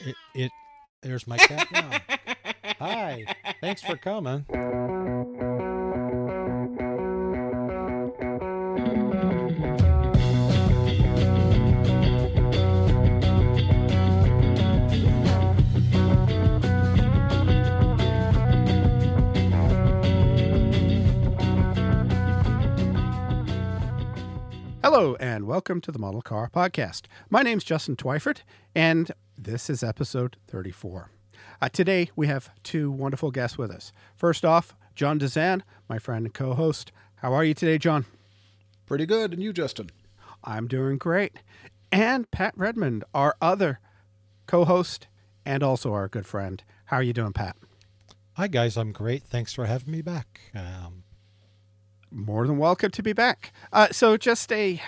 It, it there's my cat now. Hi, thanks for coming. Hello, and welcome to the Model Car Podcast. My name's Justin Twyford, and this is episode 34. Uh, today, we have two wonderful guests with us. First off, John Dezan, my friend and co host. How are you today, John? Pretty good. And you, Justin? I'm doing great. And Pat Redmond, our other co host and also our good friend. How are you doing, Pat? Hi, guys. I'm great. Thanks for having me back. Um, more than welcome to be back. Uh, so, just a,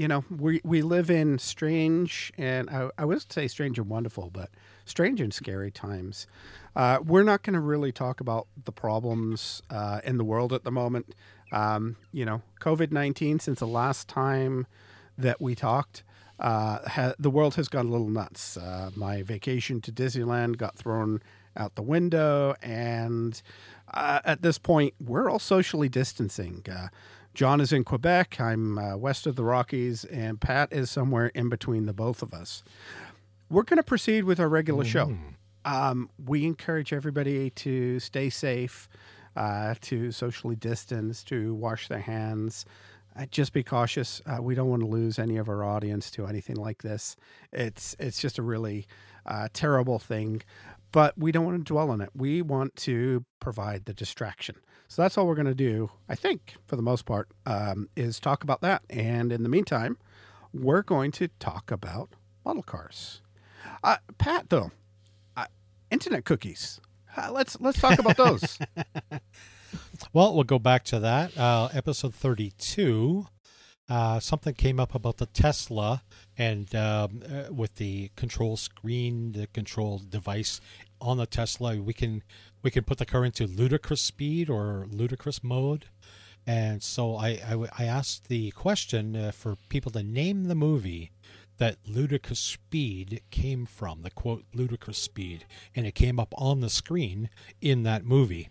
you know, we we live in strange and I, I would say strange and wonderful, but strange and scary times. Uh, we're not going to really talk about the problems uh, in the world at the moment. Um, you know, COVID nineteen. Since the last time that we talked, uh, ha- the world has gone a little nuts. Uh, my vacation to Disneyland got thrown out the window, and uh, at this point, we're all socially distancing. John is in Quebec. I'm uh, west of the Rockies, and Pat is somewhere in between the both of us. We're going to proceed with our regular show. Um, we encourage everybody to stay safe, uh, to socially distance, to wash their hands. Uh, just be cautious. Uh, we don't want to lose any of our audience to anything like this. It's it's just a really uh, terrible thing but we don't want to dwell on it. We want to provide the distraction. So that's all we're going to do, I think, for the most part, um, is talk about that. And in the meantime, we're going to talk about model cars. Uh, Pat, though, uh, internet cookies. Uh, let's let's talk about those. well, we'll go back to that. Uh, episode thirty-two. Uh, something came up about the Tesla and um, uh, with the control screen, the control device on the Tesla, we can we can put the car into ludicrous speed or ludicrous mode. And so I, I, I asked the question uh, for people to name the movie that ludicrous speed came from, the quote ludicrous speed, and it came up on the screen in that movie.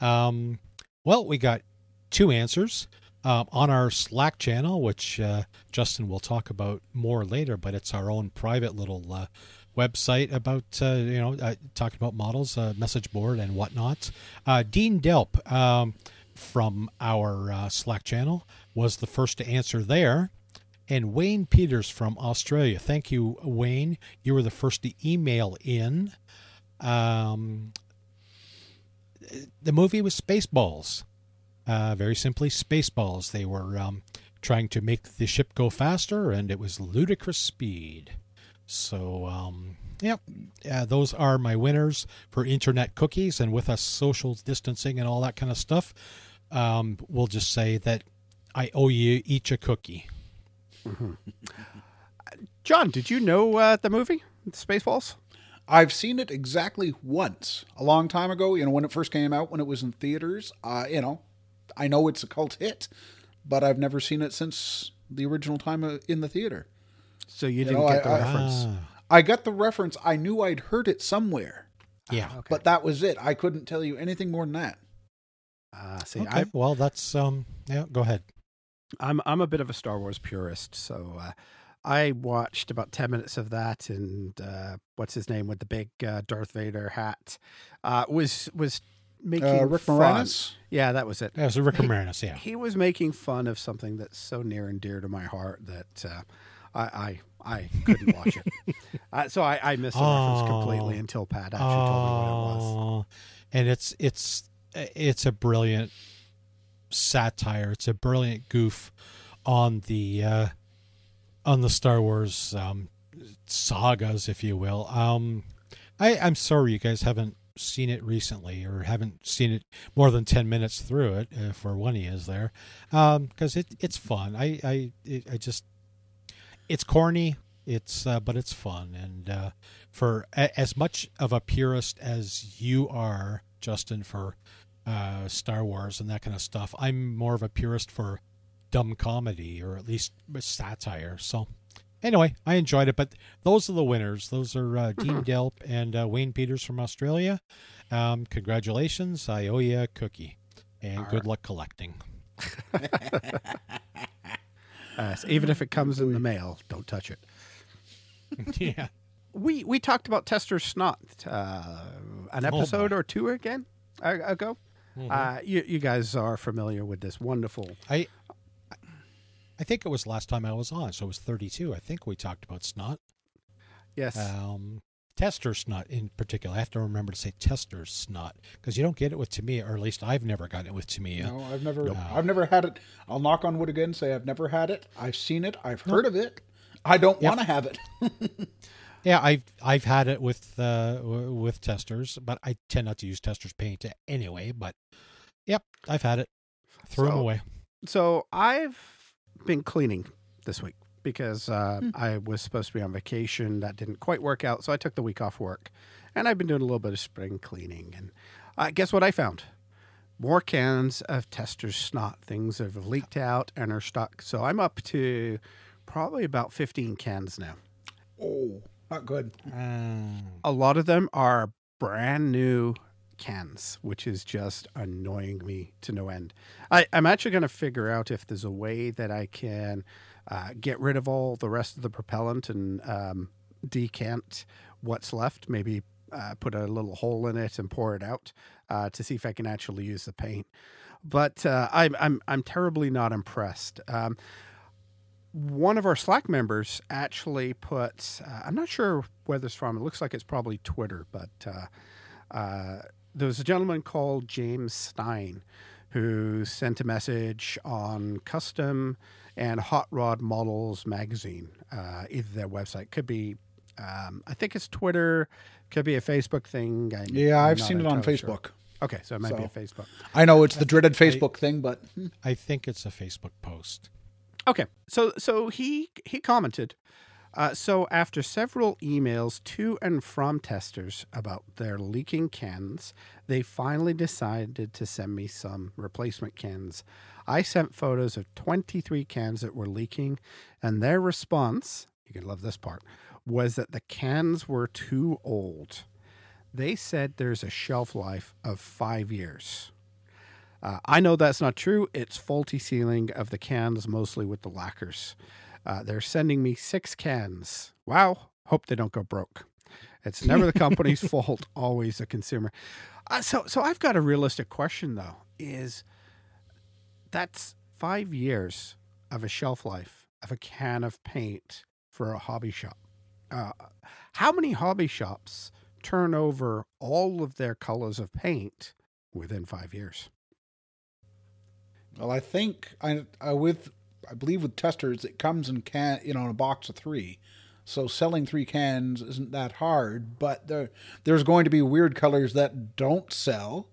Um, well, we got two answers um, on our Slack channel, which uh, Justin will talk about more later, but it's our own private little uh, website about uh, you know uh, talking about models, uh, message board, and whatnot. Uh, Dean Delp um, from our Slack channel was the first to answer there. And Wayne Peters from Australia. Thank you, Wayne. You were the first to email in. Um, the movie was Spaceballs. Uh, very simply, Spaceballs. They were um, trying to make the ship go faster, and it was ludicrous speed. So, um, yep, yeah, those are my winners for internet cookies. And with us social distancing and all that kind of stuff, um, we'll just say that I owe you each a cookie. Mm-hmm. John, did you know uh, the movie Spaceballs? I've seen it exactly once, a long time ago. You know, when it first came out, when it was in theaters. Uh, you know, I know it's a cult hit, but I've never seen it since the original time uh, in the theater. So you, you didn't know, get the I, reference. I, I got the reference. I knew I'd heard it somewhere. Yeah, okay. but that was it. I couldn't tell you anything more than that. Uh, see, okay. well, that's um. Yeah, go ahead. I'm I'm a bit of a Star Wars purist, so uh, I watched about ten minutes of that, and uh, what's his name with the big uh, Darth Vader hat uh, was was making uh, Rick fun. Moranis. Yeah, that was it. That was Rick he, Moranis. Yeah, he was making fun of something that's so near and dear to my heart that uh, I, I I couldn't watch it. Uh, so I, I missed the oh, reference completely until Pat actually oh, told me what it was. And it's it's it's a brilliant satire. It's a brilliant goof on the uh, on the Star Wars um, sagas, if you will. Um, I, I'm sorry you guys haven't seen it recently or haven't seen it more than 10 minutes through it uh, for one he is there because um, it, it's fun i I, it, I just it's corny it's uh, but it's fun and uh, for a, as much of a purist as you are justin for uh, star wars and that kind of stuff i'm more of a purist for dumb comedy or at least satire so anyway, I enjoyed it. But those are the winners. Those are uh, Dean Delp and uh, Wayne Peters from Australia. Um, congratulations. I owe you a cookie. And good luck collecting. Uh, so even if it comes in the mail, don't touch it. yeah. We we talked about Tester Snot uh, an Oh, episode boy. or two again uh, ago. Uh, you you guys are familiar with this wonderful. I I think it was last time I was on, so it was 32. I think we talked about snot. Yes. Um, tester snot in particular. I have to remember to say tester snot because you don't get it with Tamiya, or at least I've never gotten it with Tamiya. No, I've never, Nope. I've never had it. I'll knock on wood again. and Say I've never had it. I've seen it. I've heard of it. I don't Yep. want to have it. Yeah, I've I've had it with uh, with Testors, but I tend not to use Testors paint anyway. But yep, I've had it. Threw them away. So I've been cleaning this week because uh, Hmm. I was supposed to be on vacation. That didn't quite work out, so I took the week off work, and I've been doing a little bit of spring cleaning. And uh, guess what I found? More cans of Testor's snot. Things have leaked out and are stuck. So I'm up to probably about 15 cans now. Oh, not good. Um, A lot of them are brand new cans, which is just annoying me to no end. I, I'm actually going to figure out if there's a way that I can uh, get rid of all the rest of the propellant and um, decant what's left. Maybe uh, put a little hole in it and pour it out uh, to see if I can actually use the paint. But uh, I'm I'm I'm terribly not impressed. Um, one of our Slack members actually put, uh, I'm not sure where this from. It looks like it's probably Twitter, but uh, there was a gentleman called James Stein who sent a message on Custom and Hot Rod Models magazine, uh, either their website. Could be, um, I think it's Twitter, could be a Facebook thing. I'm- Yeah, I'm I've seen it on entirely sure. Facebook. Okay, so it might be a Facebook. I know it's the dreaded Facebook thing, but I think it's a Facebook post. Okay, so so he he commented. Uh, so after several emails to and from Testors about their leaking cans, they finally decided to send me some replacement cans. I sent photos of 23 cans that were leaking, and their response, you can love this part, was that the cans were too old. They said there's a shelf life of five years. Uh, I know that's not true. It's faulty sealing of the cans, mostly with the lacquers. Uh, they're sending me six cans. Wow. Hope they don't go broke. It's never the company's fault, always the consumer. Uh, so, so I've got a realistic question though: is that's five years of a shelf life of a can of paint for a hobby shop? Uh, how many hobby shops turn over all of their colors of paint within five years? well, I think I, I with I believe with Testors it comes in can you know in a box of three, so selling three cans isn't that hard. But there there's going to be weird colors that don't sell.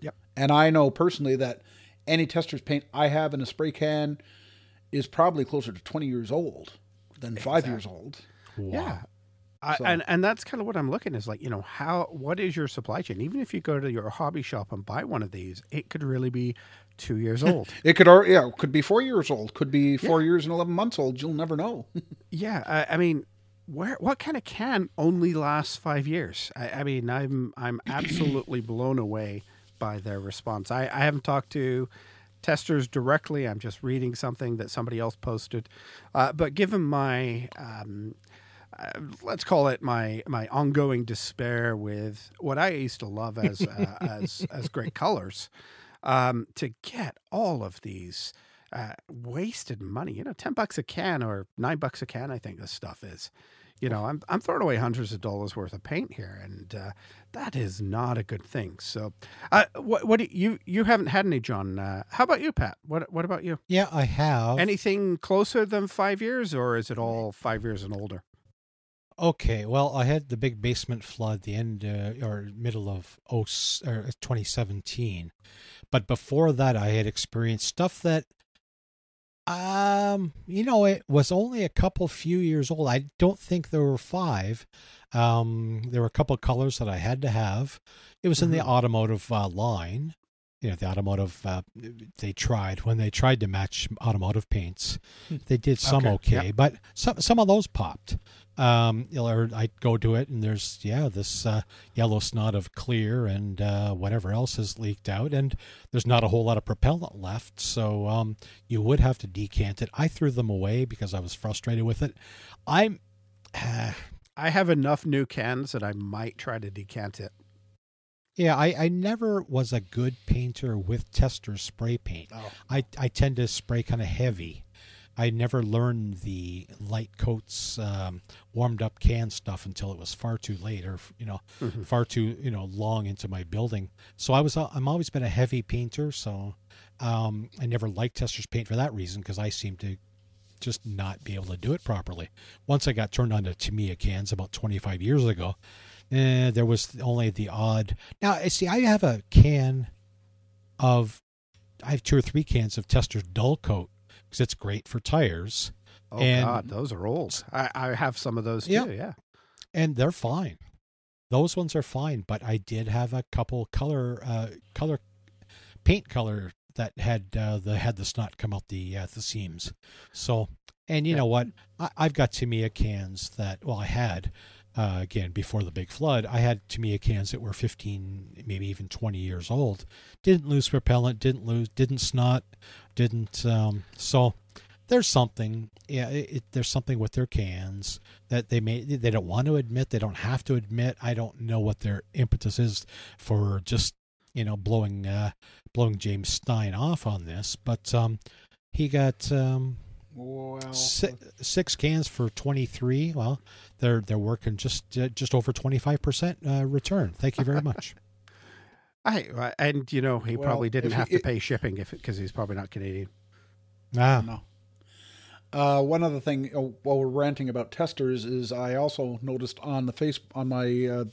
Yep. And I know personally that any Testor's paint I have in a spray can is probably closer to 20 years old than five years old. Yeah. I, So- and and that's kind of what I'm looking is like you know how what is your supply chain? Even if you go to your hobby shop and buy one of these it could really be two years old. It could, al- yeah, could be four years old, could be four years and 11 months old. You'll never know. yeah I, I mean where what kind of can only lasts five years? I, I mean I'm I'm absolutely blown away by their response. I, I haven't talked to Testors directly I'm just reading something that somebody else posted. Uh, but given my um, let's call it my my ongoing despair with what I used to love as uh, as as great colors. Um, to get all of these uh, wasted money, you know, ten bucks a can or nine bucks a can, I think this stuff is. You know, I'm I'm throwing away hundreds of dollars worth of paint here, and uh, that is not a good thing. So, uh, what what do you you haven't had any, John? Uh, how about you, Pat? What what about you? Yeah, I have. Anything closer than five years, or is it all five years and older? Okay, well, I had the big basement flood the end uh, or middle of oh, or 2017, but before that, I had experienced stuff that, um, you know, it was only a couple few years old. I don't think there were five. Um, there were a couple colors that I had to have. It was in the Mhm. automotive uh, line, you know the automotive uh, they tried when they tried to match automotive paints they did some Okay, okay, but some some of those popped um or i go to it and there's yeah this uh, yellow snot of clear and uh, whatever else has leaked out and there's not a whole lot of propellant left so um you would have to decant it i threw them away because i was frustrated with it i'm I have enough new cans that I might try to decant it. Yeah, I, I never was a good painter with tester spray paint. Oh. I, I tend to spray kind of heavy. I never learned the light coats, um, warmed up can stuff until it was far too late, or you know, Mhm. far too you know long into my building. So I was I'm always been a heavy painter. So um, I never liked Testor's paint for that reason because I seem to just not be able to do it properly. Once I got turned on to Tamiya cans about 25 years ago, eh, there was only the odd. Now, I see, I have a can of, I have two or three cans of Testor's Dull Coat because it's great for tires, Oh And- God, those are old. I, I have some of those too. Yeah. Yeah. and they're fine. Those ones are fine, but I did have a couple color, uh, color, paint color that had uh, the had the snot come out the uh, the seams. So, and you Yeah. know what? I, I've got Tamiya cans that well, I had uh, again before the big flood. I had Tamiya cans that were 15, maybe even 20 years old. Didn't lose propellant. Didn't lose. Didn't snot. Didn't. Um, so there's something. Yeah, it, it, there's something with their cans that they may they don't want to admit. They don't have to admit. I don't know what their impetus is for just you know blowing uh, blowing James Stein off on this, but um, he got um, Well, si- six cans for twenty three. Well, they're they're working just uh, just over twenty five percent uh, return. Thank you very much. I and you know he Well, probably didn't have he- to pay shipping if because he's probably not Canadian. ah, no. Uh, one other thing, uh, while we're ranting about Testors, is I also noticed on the face on my uh,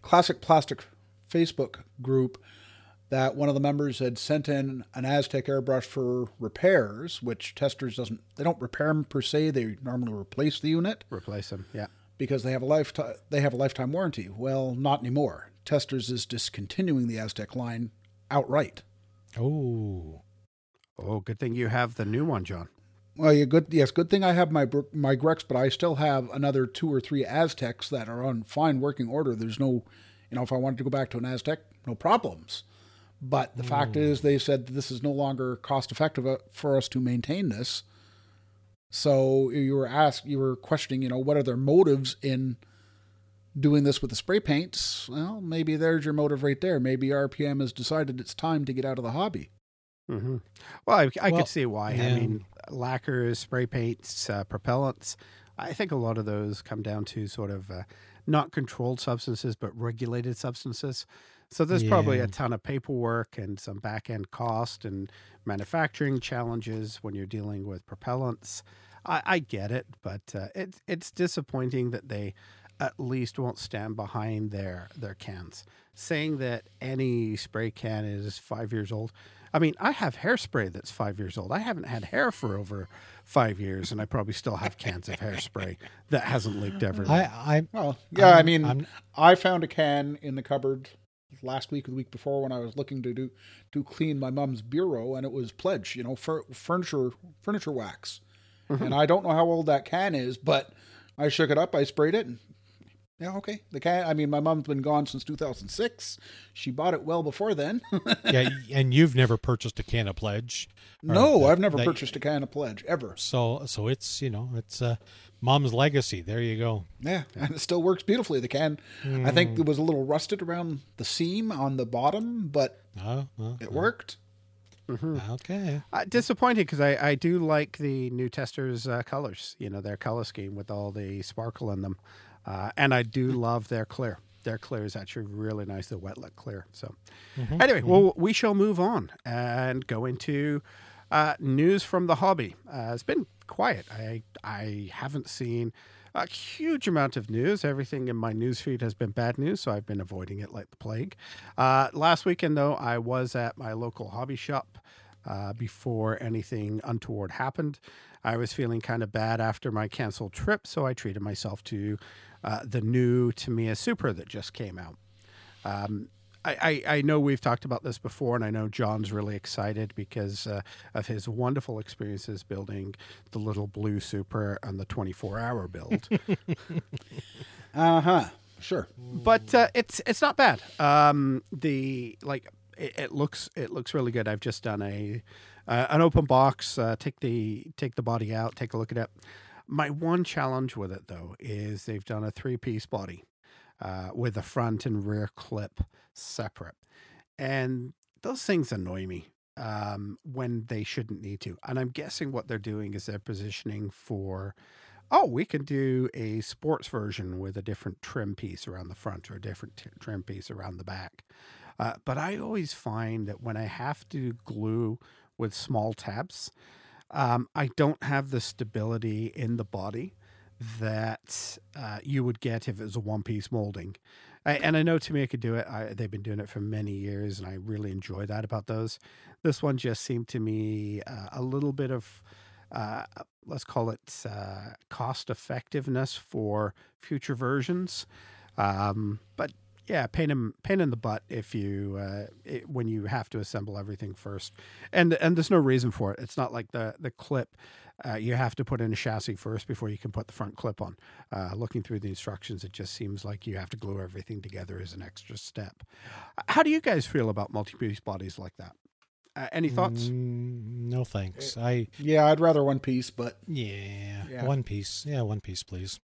classic plastic Facebook group that one of the members had sent in an Aztek airbrush for repairs, which Testors doesn't. They don't repair them per se. They normally replace the unit Replace them, Yeah. because they have a lifetime. They have a lifetime warranty. Well, not anymore. Testors is discontinuing the Aztek line outright. oh, Oh, good thing you have the new one, John. Well, yeah, good. Yes, good thing I have my my Grex, but I still have another two or three Azteks that are on fine working order. There's no, you know, if I wanted to go back to an Aztek, no problems. But the fact is, they said that this is no longer cost effective uh, for us to maintain this. So you were asked, you were questioning, you know, what are their motives in doing this with the spray paints? Well, maybe there's your motive right there. Maybe RPM has decided it's time to get out of the hobby. hmm Well, I, I Well, could see why. I mean, lacquers, spray paints, uh, propellants. I think a lot of those come down to sort of uh, not controlled substances, but regulated substances. So there's probably a ton of paperwork and some back end cost and manufacturing challenges when you're dealing with propellants. I, I get it, but uh, it, it's disappointing that they at least won't stand behind their their cans, saying that any spray can is five years old. I mean, I have hairspray that's five years old. I haven't had hair for over five years, and I probably still have cans of hairspray that hasn't leaked ever. I I Well, yeah, I I'm- mean, I'm- I found a can in the cupboard last week or the week before when I was looking to do to clean my mom's bureau, and it was pledge, you know, fur, furniture furniture wax. Mm-hmm. And I don't know how old that can is, but I shook it up, I sprayed it, and yeah, okay. The can. I mean, my mom's been gone since 2006. She bought it well before then. yeah, and you've never purchased a can of pledge. no, that- I've never that- purchased a can of pledge ever. So so it's you know it's uh, mom's legacy. There you go. Yeah, and it still works beautifully. The can, I think it was a little rusted around the seam on the bottom, but Oh, well, it worked. okay. Uh, disappointing because I, I do like the new Testors uh, colors, you know, their color scheme with all the sparkle in them. Uh, and I do love their clear. Their clear is actually really nice, the wet look clear. So, anyway, well, we shall move on and go into uh, news from the hobby. Uh, it's been quiet. I, I haven't seen a huge amount of news. Everything in my news feed has been bad news, so I've been avoiding it like the plague. Uh, last weekend, though, I was at my local hobby shop uh, before anything untoward happened. I was feeling kind of bad after my canceled trip, so I treated myself to uh, the new Tamiya Super that just came out. Um, I, I, I know we've talked about this before, and I know John's really excited because uh, of his wonderful experiences building the little blue super and the 24 hour build. Uh huh. Sure. but uh, it's it's not bad. Um, the like it, it looks it looks really good. I've just done a uh, an open box. Uh, take the take the body out. Take a look at it. My one challenge with it though is they've done a three piece body uh, with a front and rear clip separate, and those things annoy me um, when they shouldn't need to. And I'm guessing what they're doing is they're positioning for oh, we can do a sports version with a different trim piece around the front or a different t- trim piece around the back. Uh, but I always find that when I have to glue with small tabs, um, I don't have the stability in the body that uh, you would get if it was a one piece molding. I, and I know Tamiya could do it. I, they've been doing it for many years, and I really enjoy that about those. This one just seemed to me uh, a little bit of uh, let's call it uh, cost effectiveness for future versions. Um, but yeah, pain in pain in the butt if you uh, it, when you have to assemble everything first, and and there's no reason for it. It's not like the the clip. Uh, you have to put in a chassis first before you can put the front clip on. Uh, looking through the instructions, it just seems like you have to glue everything together as an extra step. How do you guys feel about multi-piece bodies like that? Uh, any thoughts? Mm, no thanks. I Yeah, I'd rather one piece, but yeah, Yeah. one piece. Yeah, one piece, please.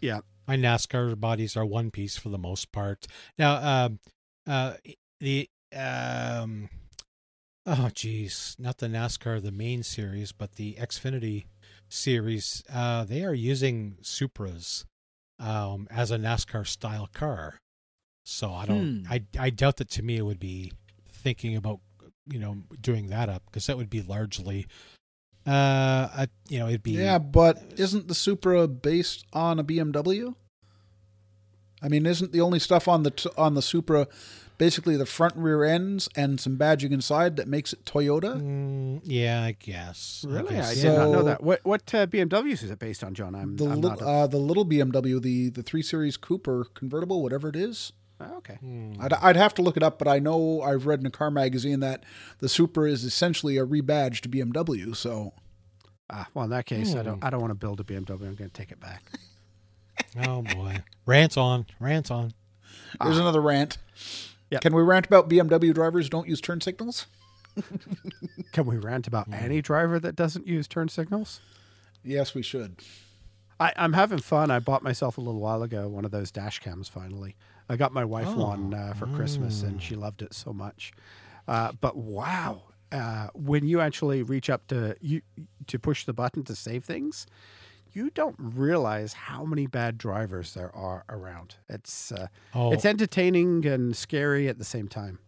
Yeah. My NASCAR bodies are one piece for the most part. Now, um, uh, the um, oh geez, not the NASCAR the main series, but the Xfinity series. Uh, they are using Supras um as a NASCAR style car. So I don't. Hmm. I I doubt that to me it would be thinking about you know doing that up because that would be largely uh a, you know it'd be yeah, but isn't the Supra based on a BMW? I mean, isn't the only stuff on the t- on the Supra basically the front rear ends and some badging inside that makes it Toyota? Mm, yeah, I guess. Really, guess I so. did not know that. What what uh, BMWs is it based on, John? I'm, The I'm li- not. a- uh, the little BMW, the the three series Cooper convertible, whatever it is. Oh, okay. Hmm. I'd, I'd have to look it up, but I know I've read in a car magazine that the Supra is essentially a rebadged BMW. So Ah, well, in that case, I Hmm. don't. I don't want to build a BMW. I'm going to take it back. Oh boy, rants on, rants on. there's another rant. Yep. Can we rant about BMW drivers who don't use turn signals? Can we rant about any driver that doesn't use turn signals? Yes, we should. I, I'm having fun. I bought myself a little while ago one of those dash cams. Finally, I got my wife Oh. one uh, for Christmas, and she loved it so much. Uh, but wow, uh, when you actually reach up to you to push the button to save things, you don't realize how many bad drivers there are around. It's uh, Oh, it's entertaining and scary at the same time.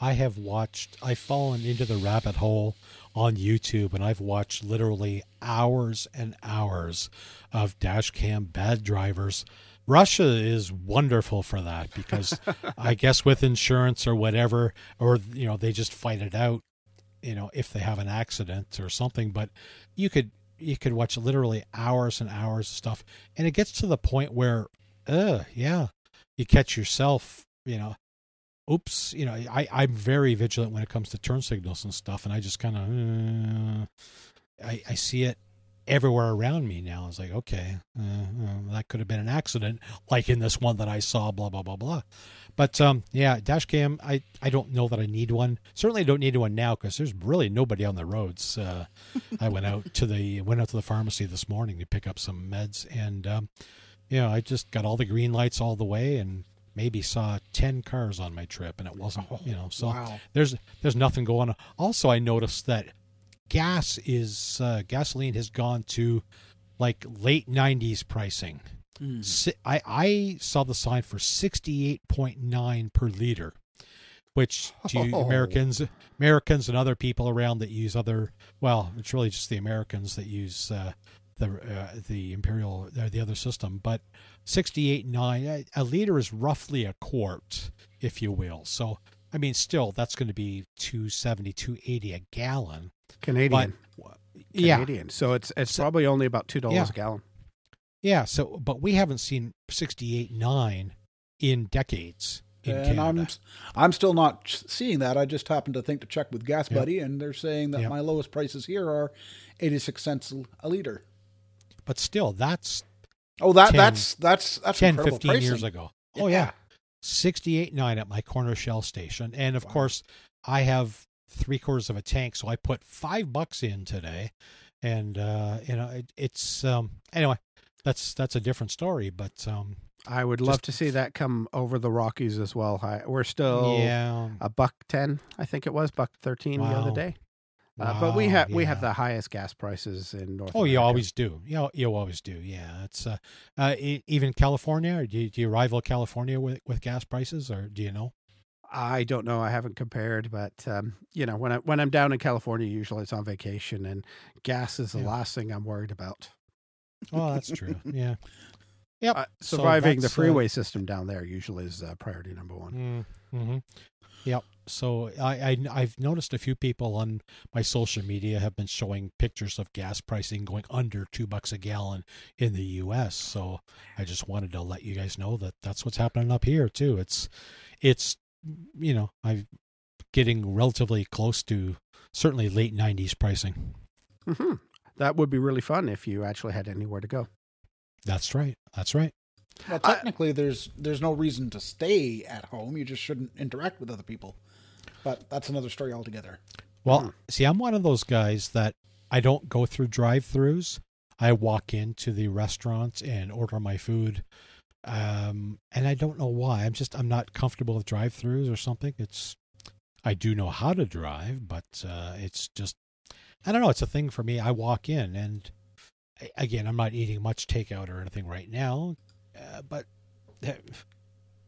I have watched. I've fallen into the rabbit hole on YouTube, and I've watched literally hours and hours of dash cam bad drivers. Russia is wonderful for that because I guess with insurance or whatever, or you know they just fight it out. You know if they have an accident or something, but you could you could watch literally hours and hours of stuff, and it gets to the point where, uh, yeah, you catch yourself. You know, oops, you know, I, I'm very vigilant when it comes to turn signals and stuff, and I just kind of, uh, I, I see it everywhere around me now. It's like, okay, uh, uh, that could have been an accident, like in this one that I saw, blah blah blah blah. But um, yeah, dash cam, I, I don't know that I need one. Certainly don't need one now because there's really nobody on the roads. Uh, I went out to the went out to the pharmacy this morning to pick up some meds, and um, you know, I just got all the green lights all the way, and maybe saw 10 cars on my trip and it wasn't you know so Wow. there's there's nothing going on also i noticed that gas is uh, gasoline has gone to like late 90s pricing Si- I, I saw the sign for 68.9 per liter which to Oh. americans americans and other people around that use other well it's really just the americans that use uh, the uh, the imperial uh, the other system but 68.9 a, a liter is roughly a quart if you will so i mean still that's going to be 270 280 a gallon Canadian, but yeah Canadian. So it's it's So- probably only about two dollars Yeah. a gallon. Yeah, so but we haven't seen 68.9 in decades in and Canada. I'm I'm still not seeing that. I just happened to think to check with Gas Yep. Buddy, and they're saying that Yep. my lowest prices here are eighty six cents a liter. But still, that's Oh, that 10 that's that's that's 10, incredible 15 years pricing. ago. Oh, yeah. 68.9 at my corner shell station. And of course, I have three quarters of a tank, so I put five bucks in today. And, uh, you know, it, it's, um, anyway, that's, that's a different story, but, um, I would love to see that come over the Rockies as well. I, we're still yeah. a buck ten, I think it was buck thirteen the other day. Uh, but we Wow, have we have the highest gas prices in North. Oh, you always do. You you always do. Yeah, it's uh, uh even California. Do you, do you rival California with with gas prices, or do you know? I don't know. I haven't compared, but um, you know, when I when I'm down in California, usually it's on vacation, and gas is the Yeah. last thing I'm worried about. Oh, that's true. Yeah. Yep. Uh, So surviving the that's, uh, freeway system down there usually is uh, priority number one. Mm, hmm Yep. So I, I I've noticed a few people on my social media have been showing pictures of gas pricing going under two bucks a gallon in the U.S. So I just wanted to let you guys know that that's what's happening up here too. It's it's you know I'm getting relatively close to certainly late '90s pricing. hmm That would be really fun if you actually had anywhere to go. That's right. That's right. Well, I- technically, there's there's no reason to stay at home. You just shouldn't interact with other people. But that's another story altogether. Well, Hmm. see, I'm one of those guys that I don't go through drive-throughs. I walk into the restaurant and order my food, um, and I don't know why. I'm just I'm not comfortable with drive-throughs or something. It's I do know how to drive, but uh, it's just I don't know. It's a thing for me. I walk in, and again, I'm not eating much takeout or anything right now, uh, but uh,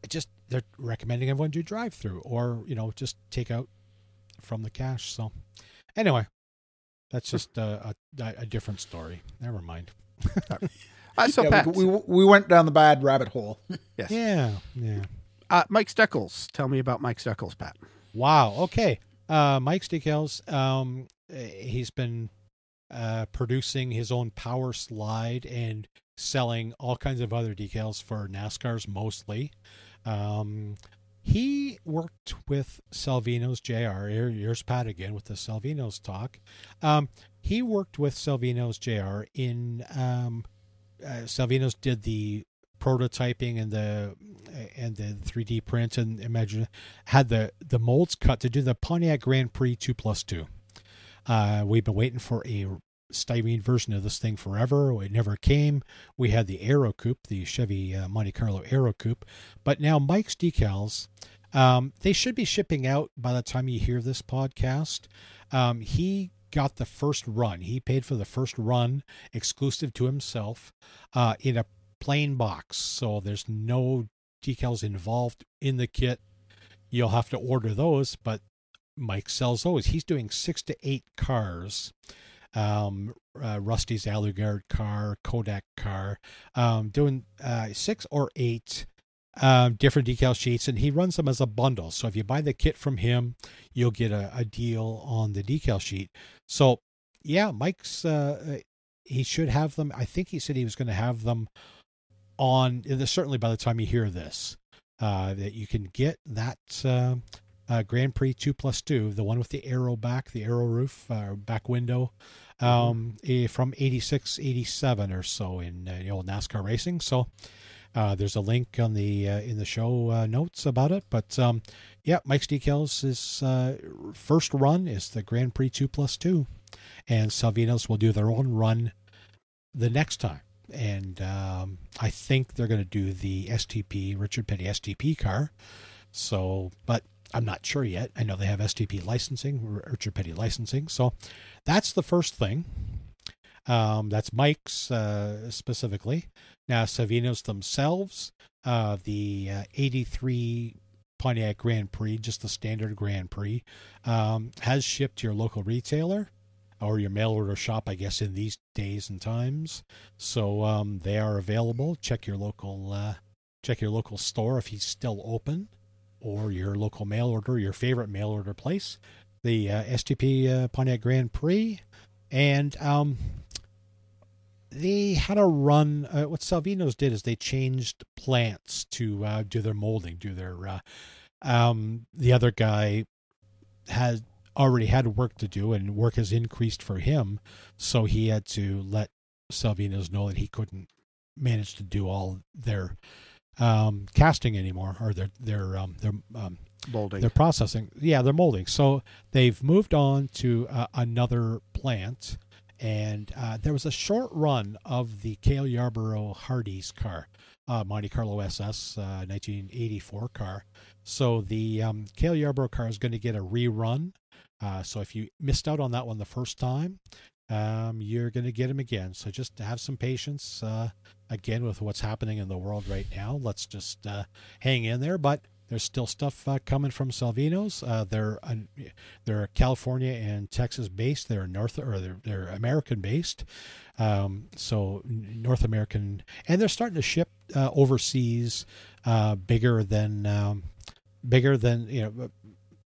it just they're recommending everyone do drive-through or you know just take out from the cash. So anyway, that's just uh, a, a different story. Never mind. Uh, so, yeah, Pat, we, we we went down the bad rabbit hole. yes. Yeah, yeah. Uh, Mike's Decals. Tell me about Mike's Decals, Pat. Wow. Okay. Uh, Mike's decals. Um, uh, he's been uh, producing his own power slide and selling all kinds of other decals for NASCAR's mostly. Um, he worked with Salvino's JR. Here, here's Pat again with the Salvino's talk. Um, he worked with Salvino's JR in um, uh, Salvino's did the prototyping and the and the 3D print and imagine had the the molds cut to do the Pontiac Grand Prix two plus two. Uh, we've been waiting for a styrene version of this thing forever. It never came. We had the Aero Coupe, the Chevy uh, Monte Carlo Aero Coupe, but now Mike's decals. Um, they should be shipping out by the time you hear this podcast. Um, he got the first run. He paid for the first run exclusive to himself uh, in a plain box. So there's no decals involved in the kit. You'll have to order those, but Mike sells those. He's doing six to eight cars. Um, uh, Rusty's Alugard car, Kodak car, um, doing uh, six or eight um, different decal sheets, and he runs them as a bundle. So if you buy the kit from him, you'll get a, a deal on the decal sheet. So yeah, Mike's uh, he should have them. I think he said he was going to have them on certainly by the time you hear this uh, that you can get that uh, uh, Grand Prix two plus two, the one with the arrow back, the arrow roof, uh, back window, um, eh, from 86, 87 or so in uh, the old NASCAR racing. So uh, there's a link on the uh, in the show uh, notes about it. But um, yeah, Mike's Decals is uh, first run is the Grand Prix two plus two, and Salvinos will do their own run the next time. And um, I think they're going to do the STP Richard Petty STP car. So, but I'm not sure yet. I know they have STP licensing, Richard Petty licensing. So that's the first thing. Um, that's Mike's uh, specifically. Now, Salvinos themselves, uh, the uh, 83 Pontiac Grand Prix, just the standard Grand Prix, um, has shipped to your local retailer or your mail order shop, I guess, in these days and times. So um, they are available. Check your local uh, check your local store if he's still open, or your local mail order, your favorite mail order place. The uh, STP uh, Pontiac Grand Prix, and um, they had a run. Uh, what Salvino's did is they changed plants to uh, do their molding, do their. Uh, um, the other guy had already had work to do, and work has increased for him, so he had to let Salvino's know that he couldn't manage to do all their um, casting anymore, or their their um, their um, Molding. they're processing. Yeah, they're molding. So they've moved on to uh, another plant, and uh, there was a short run of the Cale Yarborough Hardee's car, uh, Monte Carlo SS, uh, 1984 car. So the um, Cale Yarborough car is going to get a rerun. Uh, so if you missed out on that one the first time, um, you're going to get them again. So just have some patience. Uh, again, with what's happening in the world right now, let's just uh, hang in there. But there's still stuff uh, coming from Salvino's. Uh, they're they're California and Texas based. They're North or they're, they're American based. Um, so North American, and they're starting to ship uh, overseas, uh, bigger than um, bigger than you know.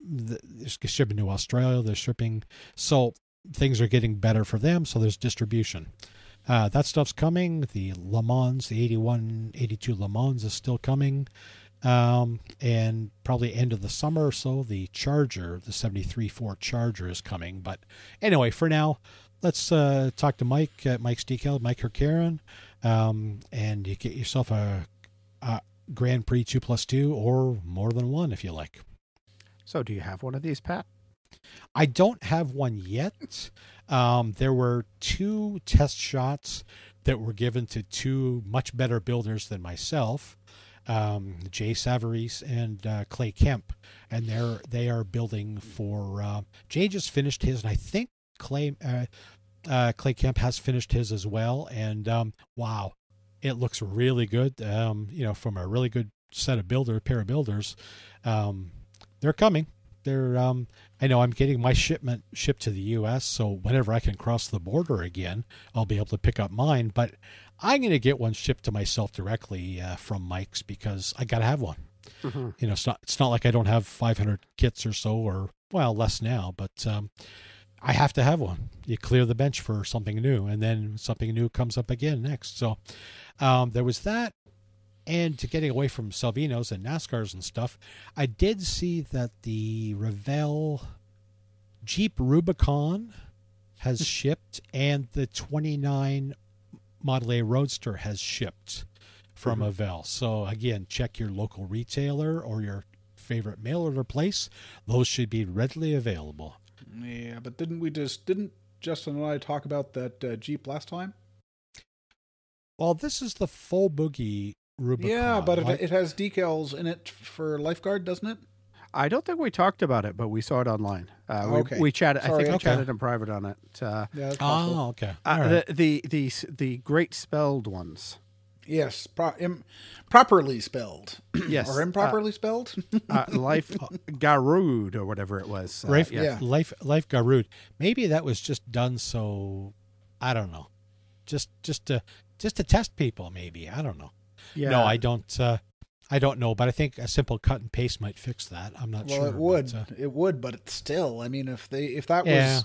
They're shipping to Australia. They're shipping, so things are getting better for them. So there's distribution. Uh, that stuff's coming. The Le Mans, the 81, 82 Le Mans is still coming um, and probably end of the summer or so, the Charger, the 73 Ford Charger is coming. But anyway, for now, let's uh, talk to Mike at Mike's Decal, Mike Herkaren, um, and you get yourself a, a Grand Prix 2 plus 2 or more than one if you like. so, do you have one of these, Pat? I don't have one yet. Um, there were two test shots that were given to two much better builders than myself um, Jay Savarese and uh, Clay Kemp, and they're they are building for. Uh, Jay just finished his, and I think Clay uh, uh, Clay Kemp has finished his as well. And um, wow, it looks really good. Um, you know, from a really good set of builder pair of builders, um, they're coming. They're um, I know I'm getting my shipment shipped to the U.S. So whenever I can cross the border again, I'll be able to pick up mine. But I'm going to get one shipped to myself directly uh, from Mike's because I got to have one. Mhm. You know, it's not it's not like I don't have 500 kits or so, or well, less now, but um, I have to have one. You clear the bench for something new, and then something new comes up again next. So um, there was that. And to getting away from Salvinos and NASCARs and stuff, I did see that the Revell Jeep Rubicon has shipped, and the 29 Model A Roadster has shipped from. Avell. So again, check your local retailer or your favorite mail order place. Those should be readily available. Yeah, but didn't we just didn't Justin and I talk about that uh, Jeep last time? Well, this is the full boogie Rubicon. yeah, but it, it has decals in it for lifeguard, doesn't it? I don't think we talked about it, but we saw it online. Uh, we, Okay. we chatted. I think we okay. chatted in private on it. Uh, Yeah, that's possible. Oh, okay. uh, All right. the, the the the great spelled ones. Yes, pro- Im- properly spelled. Yes, or improperly spelled. Uh, Life Garud or whatever it was. Uh, Life, yeah. yeah. Life, Life Garud. Maybe that was just done so. I don't know. Just, just to, just to test people. Maybe I don't know. Yeah. No, I don't. Uh, I don't know, but I think a simple cut and paste might fix that. I'm not well, sure. it would. but, uh, it would, but it's still. I mean, if they if that Yeah. was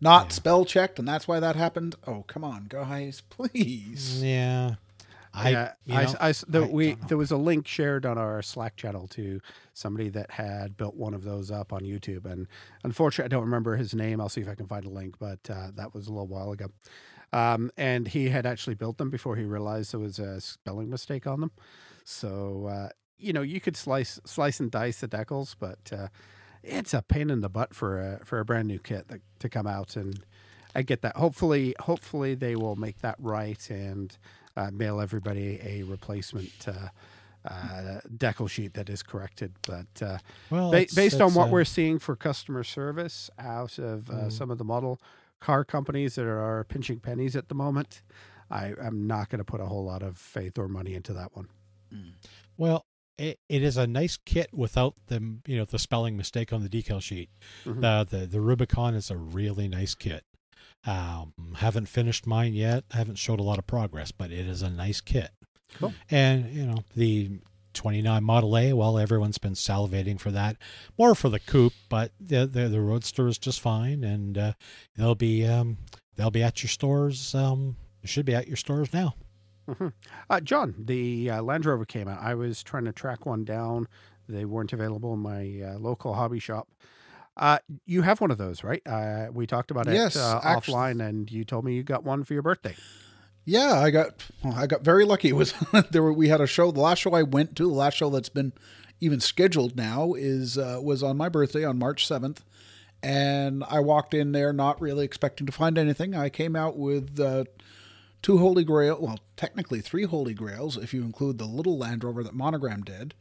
not Yeah. spell checked and that's why that happened, oh come on, guys, please. yeah. I, yeah, you I, know, I- the- I we there was a link shared on our Slack channel to somebody that had built one of those up on YouTube, and unfortunately, I don't remember his name. I'll see if I can find a link, but uh, that was a little while ago. Um, and he had actually built them before he realized there was a spelling mistake on them. So uh, you know, you could slice slice and dice the decals, but uh, it's a pain in the butt for a for a brand new kit that, to come out and. I get that. Hopefully, hopefully they will make that right and uh, mail everybody a replacement uh, uh, decal sheet that is corrected. But uh, well, ba- based on what uh, we're seeing for customer service out of uh, Mhm. some of the model car companies that are pinching pennies at the moment, I, I'm not going to put a whole lot of faith or money into that one. Well, it, it is a nice kit without the you know the spelling mistake on the decal sheet. Mhm. Uh, the the Rubicon is a really nice kit. Um, haven't finished mine yet. haven't showed a lot of progress, but it is a nice kit. Cool. And you know the 29 Model A. Well, everyone's been salivating for that, more for the coupe, but the the, the Roadster is just fine, and uh, they'll be um, they'll be at your stores um, should be at your stores now. Uh, John, the uh, Land Rover came out. I was trying to track one down. They weren't available in my uh, local hobby shop. Uh, you have one of those, right? Uh, we talked about Yes, it uh, actu- offline, and you told me you got one for your birthday. Yeah, I got well, I got very lucky. It was there were we had a show. The last show I went to, the last show that's been even scheduled now is uh, was on my birthday on March seventh, and I walked in there not really expecting to find anything. I came out with uh, two Holy Grail, well, technically three Holy Grails if you include the little Land Rover that Monogram did,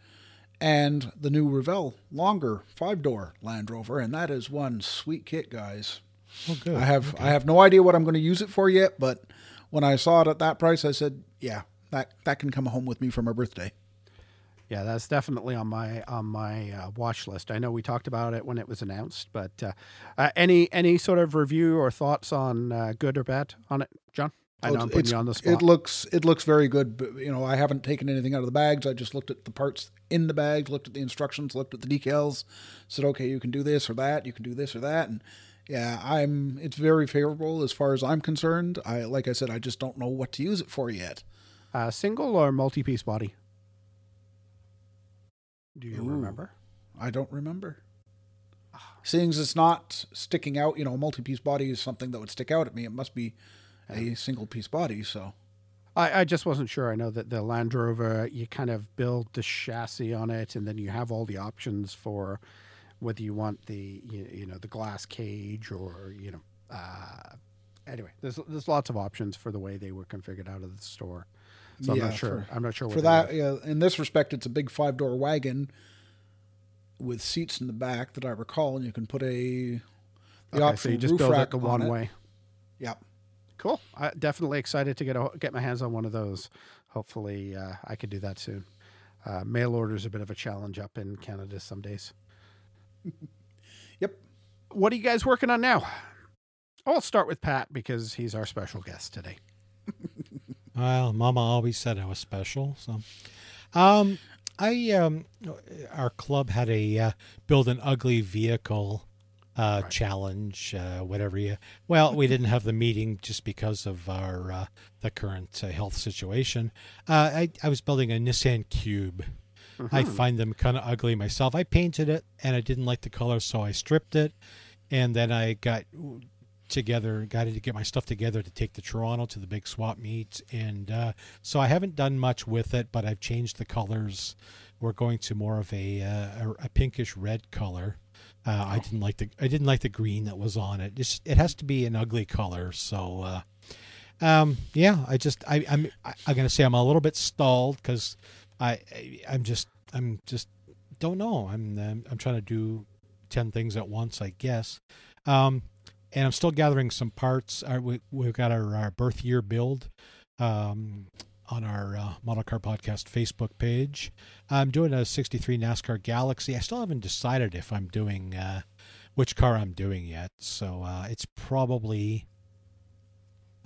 and the new Revell longer five door Land Rover, and that is one sweet kit, guys. Oh, good. I have I have no idea what I'm going to use it for yet, but when I saw it at that price, I said, "Yeah, that that can come home with me for my birthday." Yeah, that's definitely on my on my uh, watch list. I know we talked about it when it was announced, but uh, uh, any any sort of review or thoughts on uh, good or bad on it, John? I know I'm putting you on the spot. It looks it looks very good, but you know I haven't taken anything out of the bags. I just looked at the parts in the bags, looked at the instructions, looked at the decals, said, "Okay, you can do this or that, you can do this or that," and yeah, I'm. It's very favorable as far as I'm concerned. I like I said, I just don't know what to use it for yet. uh, single or multi-piece body? Do you Ooh. remember? I don't remember. Seeing as it's not sticking out, you know, a multi-piece body is something that would stick out at me. It must be a single-piece body. So I, I just wasn't sure. I know that the Land Rover, you kind of build the chassis on it, and then you have all the options for whether you want the you, you know the glass cage or you know. Uh, anyway, there's there's lots of options for the way they were configured out of the store. So I'm not sure. for- I'm not sure for that, yeah, in this respect, it's a big five-door wagon with seats in the back that I recall, and you can put a the Okay, so you just roof build rack it the on one it. way. Yeah, Cool. I definitely excited to get a, get my hands on one of those. Hopefully, uh, I could do that soon. Uh, mail order is a bit of a challenge up in Canada some days. Yep. What are you guys working on now? I'll start with Pat because he's our special guest today. Well, Mama always said I was special. So, um, I um, our club had a uh, build an ugly vehicle uh, Right. challenge, uh, whatever you. Well, we didn't have the meeting just because of our uh, the current uh, health situation. Uh, I I was building a Nissan Cube. I find them kind of ugly myself. I painted it and I didn't like the color, so I stripped it, and then I got together, got to get my stuff together to take to Toronto to the big swap meet, and uh, so I haven't done much with it, but I've changed the colors. We're going to more of a uh, a, pinkish red color. Uh, I didn't like the I didn't like the green that was on it. It's, it has to be an ugly color. So, uh, um, yeah, I just I, I'm I, I'm gonna say I'm a little bit stalled because I, I I'm just I'm just don't know. I'm um, I'm trying to do ten things at once, I guess. Um, and I'm still gathering some parts. We, we've got our, our birth year build um, on our uh, Model Car Podcast Facebook page. I'm doing a 63 NASCAR Galaxie. I still haven't decided if I'm doing uh, which car I'm doing yet. So uh, it's probably.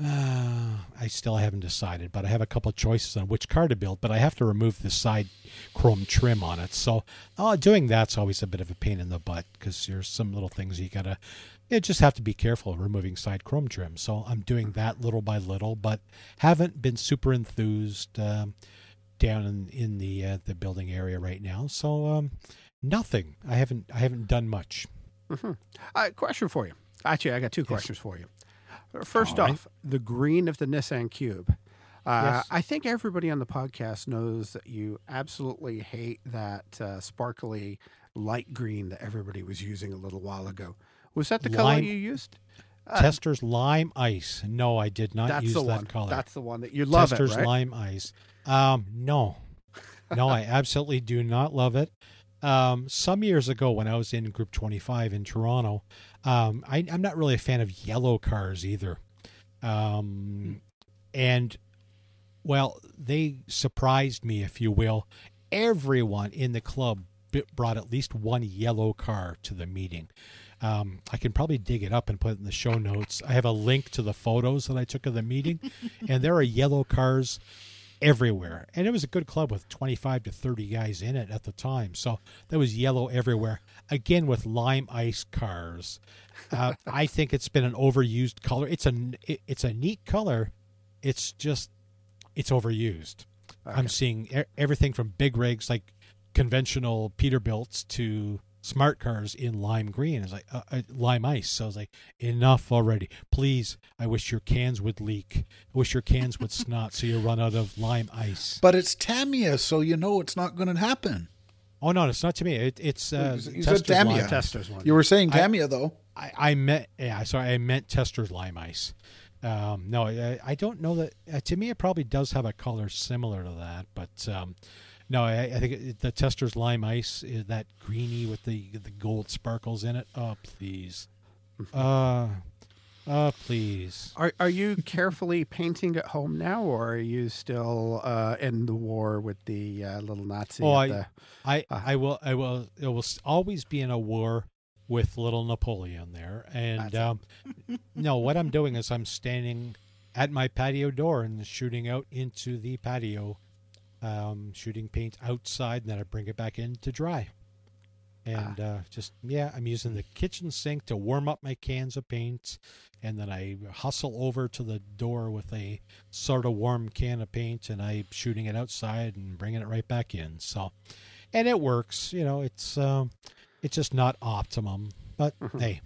Uh, I still haven't decided, but I have a couple of choices on which car to build. But I have to remove the side chrome trim on it, so uh, doing that's always a bit of a pain in the butt because there's some little things you gotta. You just have to be careful of removing side chrome trim. So I'm doing that little by little, but haven't been super enthused um, down in, in the uh, the building area right now. So um, nothing. I haven't I haven't done much. Uh, question for you. Actually, I got two questions for you. First All right. off, the green of the Nissan Cube. Uh, Yes. I think everybody on the podcast knows that you absolutely hate that uh, sparkly light green that everybody was using a little while ago. Was that the color you used? Testor's lime ice. No, I did not use that one. color. That's the one that you love Testor's it, right? lime ice. Um, no, no, I absolutely do not love it. Um, some years ago, when I was in Group 25 in Toronto, um, I, I'm not really a fan of yellow cars either. Um, and well, they surprised me, if you will. Everyone in the club brought at least one yellow car to the meeting. Um, I can probably dig it up and put it in the show notes. I have a link to the photos that I took of the meeting, and there are yellow cars everywhere. And it was a good club with 25 to 30 guys in it at the time. So there was yellow everywhere. Again, with lime ice cars. Uh, I think it's been an overused color. It's a, it- it's a neat color, it's just it's overused. Okay. I'm seeing everything from big rigs like conventional Peterbilts to smart cars in lime green. It's like uh, uh, lime ice. So I was like, enough already. Please, I wish your cans would leak. I wish your cans would snot so you run out of lime ice. But it's Tamiya, so you know it's not going to happen. Oh no, it's not to me. It, it's uh, You said- you Testor's Tamiya. lime ice. Testors one. You were saying I- Tamiya, though. I, I meant yeah, sorry, I meant Testor's lime ice. Um, no, I, I don't know that. Uh, to me, it probably does have a color similar to that, but um, no, I, I think it, the Testor's lime ice is that greeny with the the gold sparkles in it. Oh please, uh, uh please. Are are you carefully painting at home now, or are you still uh, in the war with the uh, little Nazi? Oh, I, the- I, Ah. I will, I will, it will always be in a war with little Napoleon there. And um, no, what I'm doing is I'm standing at my patio door and shooting out into the patio, um, shooting paint outside, and then I bring it back in to dry. And uh, just yeah, I'm using the kitchen sink to warm up my cans of paint, and then I hustle over to the door with a sort of warm can of paint, and I'm shooting it outside and bringing it right back in. So, and it works. You know, it's um, it's just not optimum, but hey,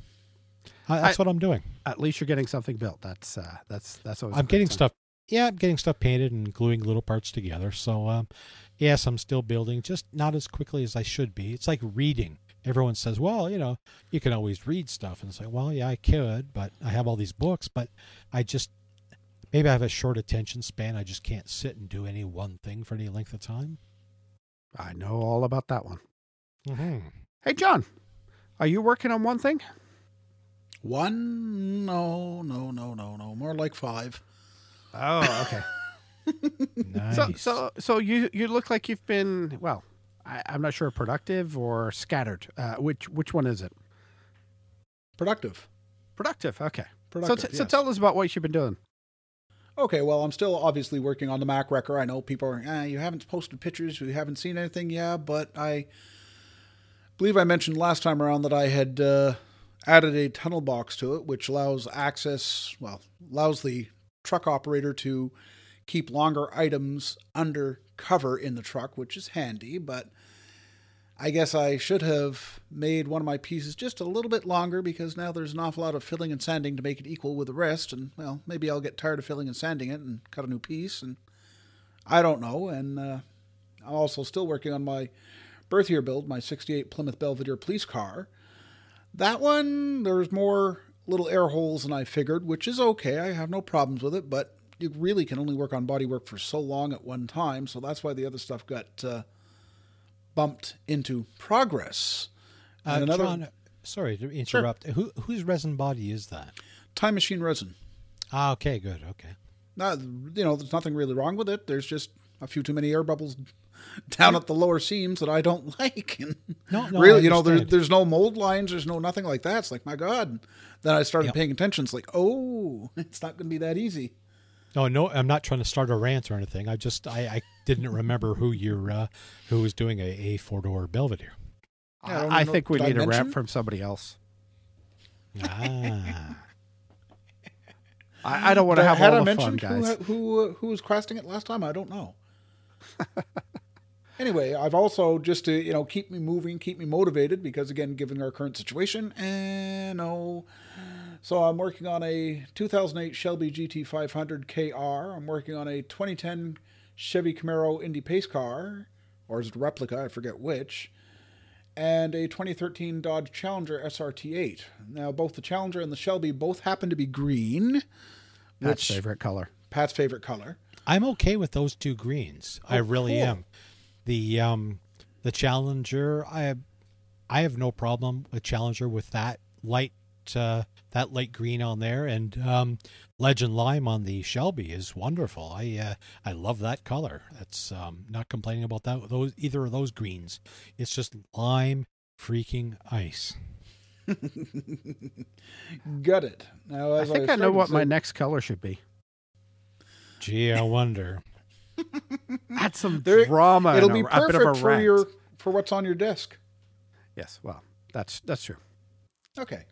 uh, that's I- what I'm doing. at least you're getting something built. That's uh, that's that's always. i'm getting sign. stuff. Yeah, I'm getting stuff painted and gluing little parts together. So, um, yes, I'm still building, just not as quickly as I should be. It's like reading. Everyone says, "Well, you know, you can always read stuff," and it's like, "Well, yeah, I could, but I have all these books, but I just maybe I have a short attention span. I just can't sit and do any one thing for any length of time." I know all about that one. Mm-hmm. Hey, John, are you working on one thing? One? No, no, no, no, no. More like five. Oh, okay. Nice. so so so you you look like you've been well. I, I'm not sure productive or scattered. Uh, which which one is it? Productive. Productive. Okay. Productive. so t- so tell us about what you've been doing. Okay, well, I'm still obviously working on the Mack Wrecker. I know people are, ah, you haven't posted pictures, you haven't seen anything, yeah, but I believe I mentioned last time around that I had uh, added a tunnel box to it, which allows access, well, allows the truck operator to keep longer items under cover in the truck, which is handy, but I guess I should have made one of my pieces just a little bit longer because now there's an awful lot of filling and sanding to make it equal with the rest. And, well, maybe I'll get tired of filling and sanding it and cut a new piece. And I don't know. And uh, I'm also still working on my birth year build, my 68 Plymouth Belvedere police car. That one, there's more little air holes than I figured, which is okay. I have no problems with it, but you really can only work on bodywork for so long at one time. So that's why the other stuff got. Uh, bumped into progress. uh, another John, sorry to interrupt. Sure. Who whose resin body is that? time machine resin. Ah, okay, good, okay. Not, you know, there's nothing really wrong with it. There's just a few too many air bubbles down at the lower seams that I don't like. And No, no, really, you know, there, there's no mold lines. There's no nothing like that. It's like, my God. Then I started Yep. paying attention. It's like, oh, it's not going to be that easy. No, no, I'm not trying to start a rant or anything. I just I, I didn't remember who you're uh, who was doing a, a four door Belvedere. Yeah, I don't I, I know- think we need a rap mention? from somebody else. Ah, I, I don't want to have Had all I the fun, mentioned guys. who who uh, who was crafting it last time? I don't know. anyway, I've also just to you know keep me moving, keep me motivated because again, given our current situation, and no. So I'm working on a 2008 Shelby GT500 KR. I'm working on a 2010 Chevy Camaro Indy Pace car, or is it a replica? I forget which. And a 2013 Dodge Challenger SRT8. Now, both the Challenger and the Shelby both happen to be green. Pat's which- favorite color. Pat's favorite color. I'm okay with those two greens. I Oh, really cool. am. The um the Challenger, I I have no problem with Challenger with that light uh, that light green on there, and um, Legend Lime on the Shelby is wonderful. I uh, I love that color. That's um, not complaining about that. Those either of those greens. It's just lime freaking ice. Got it. Now, I think I, was know what to my next color should be. Gee, I wonder. Add some There- drama. It'll be a, a bit of a perfect for rant. your for what's on your desk. Yes, well, that's that's true. Okay,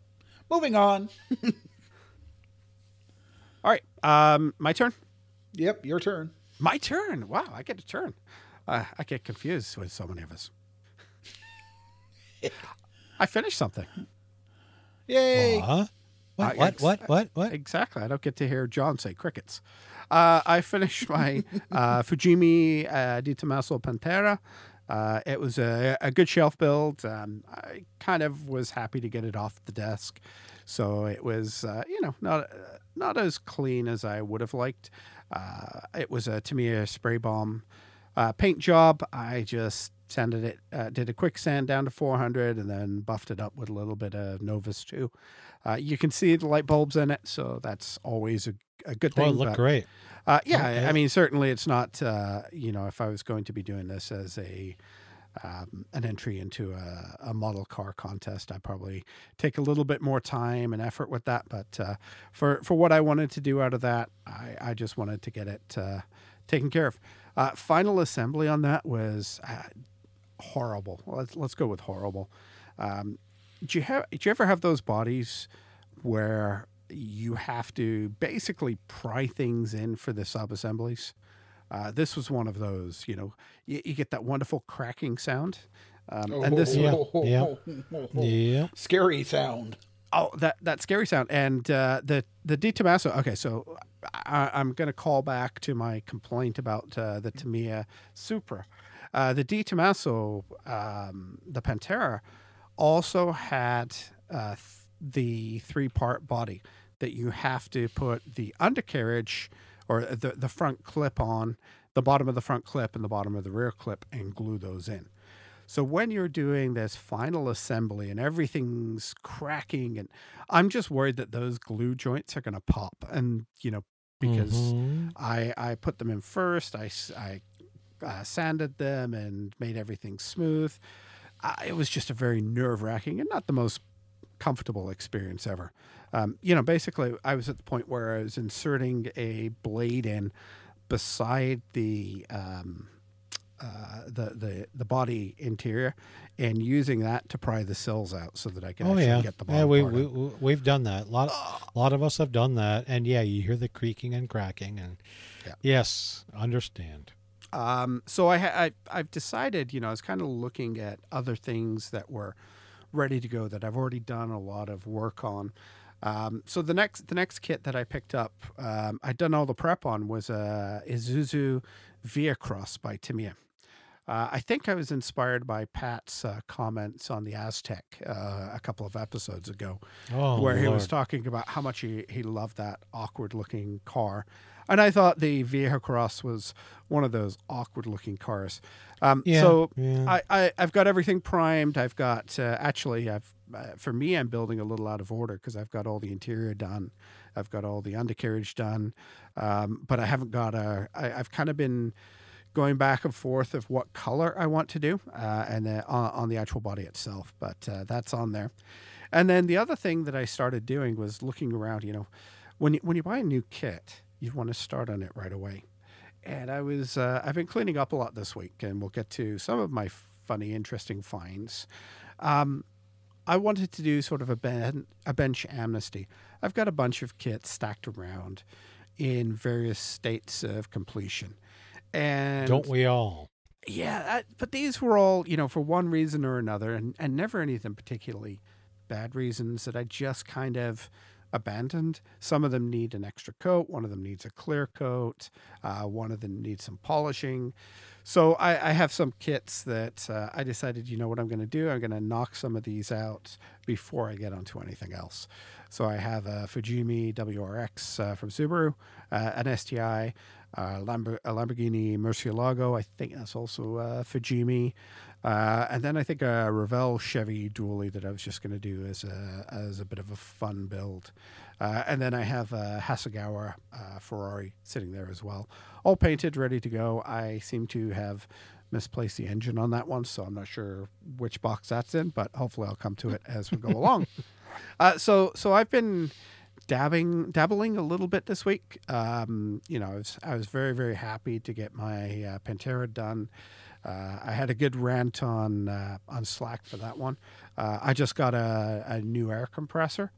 moving on. All right, um, my turn. Yep, your turn. My turn. Wow, I get a turn. Uh, I get confused with so many of us. I finished something. Yay! Huh? What, I- what, ex- what, what, what? Exactly. I don't get to hear John say crickets. Uh, I finished my uh, Fujimi uh, De Tomaso Pantera. Uh, it was a, a good shelf build. Um, I kind of was happy to get it off the desk, so it was uh, you know not not as clean as I would have liked. Uh, it was a Tamiya spray bomb uh, paint job. I just sanded it, uh, did a quick sand down to 400, and then buffed it up with a little bit of Novus too. Uh, you can see the light bulbs in it, so that's always a, a good thing. Well, it looked but- great. uh, yeah, I- Okay. I mean, certainly it's not. Uh, you know, if I was going to be doing this as a um, an entry into a, a model car contest, I'd probably take a little bit more time and effort with that. But uh, for for what I wanted to do out of that, I, I just wanted to get it uh, taken care of. Uh, final assembly on that was uh, horrible. Let's let's go with horrible. Um, do you have? Do you ever have those bodies where you have to basically pry things in for the sub assemblies? Uh, this was one of those. You know, you, you get that wonderful cracking sound, um, and this Yeah, yeah. Yeah. Scary sound. Oh, that that scary sound and uh, the the De Tomaso. Okay, so I, I'm going to call back to my complaint about uh, the Tamiya Supra. Uh, the De Tomaso, um, the Pantera, also had uh, th- the three part body that you have to put the undercarriage or the the front clip on, the bottom of the front clip and the bottom of the rear clip, and glue those in. So when you're doing this final assembly and everything's cracking, and I'm just worried that those glue joints are going to pop, and you know because Mhm. I I put them in first, I I, uh, sanded them and made everything smooth. Uh, it was just a very nerve wracking and not the most comfortable experience ever. Um, you know, basically, I was at the point where I was inserting a blade in beside the um, uh, the the the body interior and using that to pry the cells out so that I can Oh actually yeah, get the yeah. We, we we've done that. A lot, a lot of us have done that, and yeah, you hear the creaking and cracking, and Yeah. yes, understand. Um, so I, I I've decided, you know, I was kind of looking at other things that were ready to go that I've already done a lot of work on. Um, so the next the next kit that I picked up, um, I'd done all the prep on was a Isuzu VehiCROSS by Tamiya. Uh, I think I was inspired by Pat's uh, comments on the Aztek uh, a couple of episodes ago Oh, where he was talking about how much he, he loved that awkward looking car. And I thought the VehiCROSS was one of those awkward looking cars. Um, Yeah, so yeah. I, I, I've got everything primed. I've got, uh, actually, I've, uh, for me, I'm building a little out of order because I've got all the interior done. I've got all the undercarriage done. Um, but I haven't got a, I, I've kind of been going back and forth of what color I want to do uh, and then on, on the actual body itself. But uh, that's on there. And then the other thing that I started doing was looking around. You know, when you, when you buy a new kit, you want to start on it right away. And I was uh, I've been cleaning up a lot this week, and we'll get to some of my funny, interesting finds. Um, I wanted to do sort of a, ben- a bench amnesty. I've got a bunch of kits stacked around in various states of completion, and Don't we all? yeah, but these were all, you know, for one reason or another, and, and never anything particularly bad reasons that I just kind of abandoned. Some of them need an extra coat, one of them needs a clear coat, uh, one of them needs some polishing. So I, I have some kits that uh, I decided, you know what I'm going to do? I'm going to knock some of these out before I get onto anything else. So I have a Fujimi WRX uh, from Subaru, uh, an STI, uh, a Lamborghini Murcielago. I think that's also uh, Fujimi. Uh, and then I think a Revell Chevy dually that I was just going to do as a as a bit of a fun build. Uh, and then I have a Hasegawa uh, Ferrari sitting there as well, all painted, ready to go. I seem to have misplaced the engine on that one, so I'm not sure which box that's in, but hopefully I'll come to it as we go along. Uh, so so I've been dabbing dabbling a little bit this week. Um, you know, I was I was very very happy to get my uh, Pantera done. Uh, I had a good rant on uh, on Slack for that one. Uh, I just got a, a new air compressor,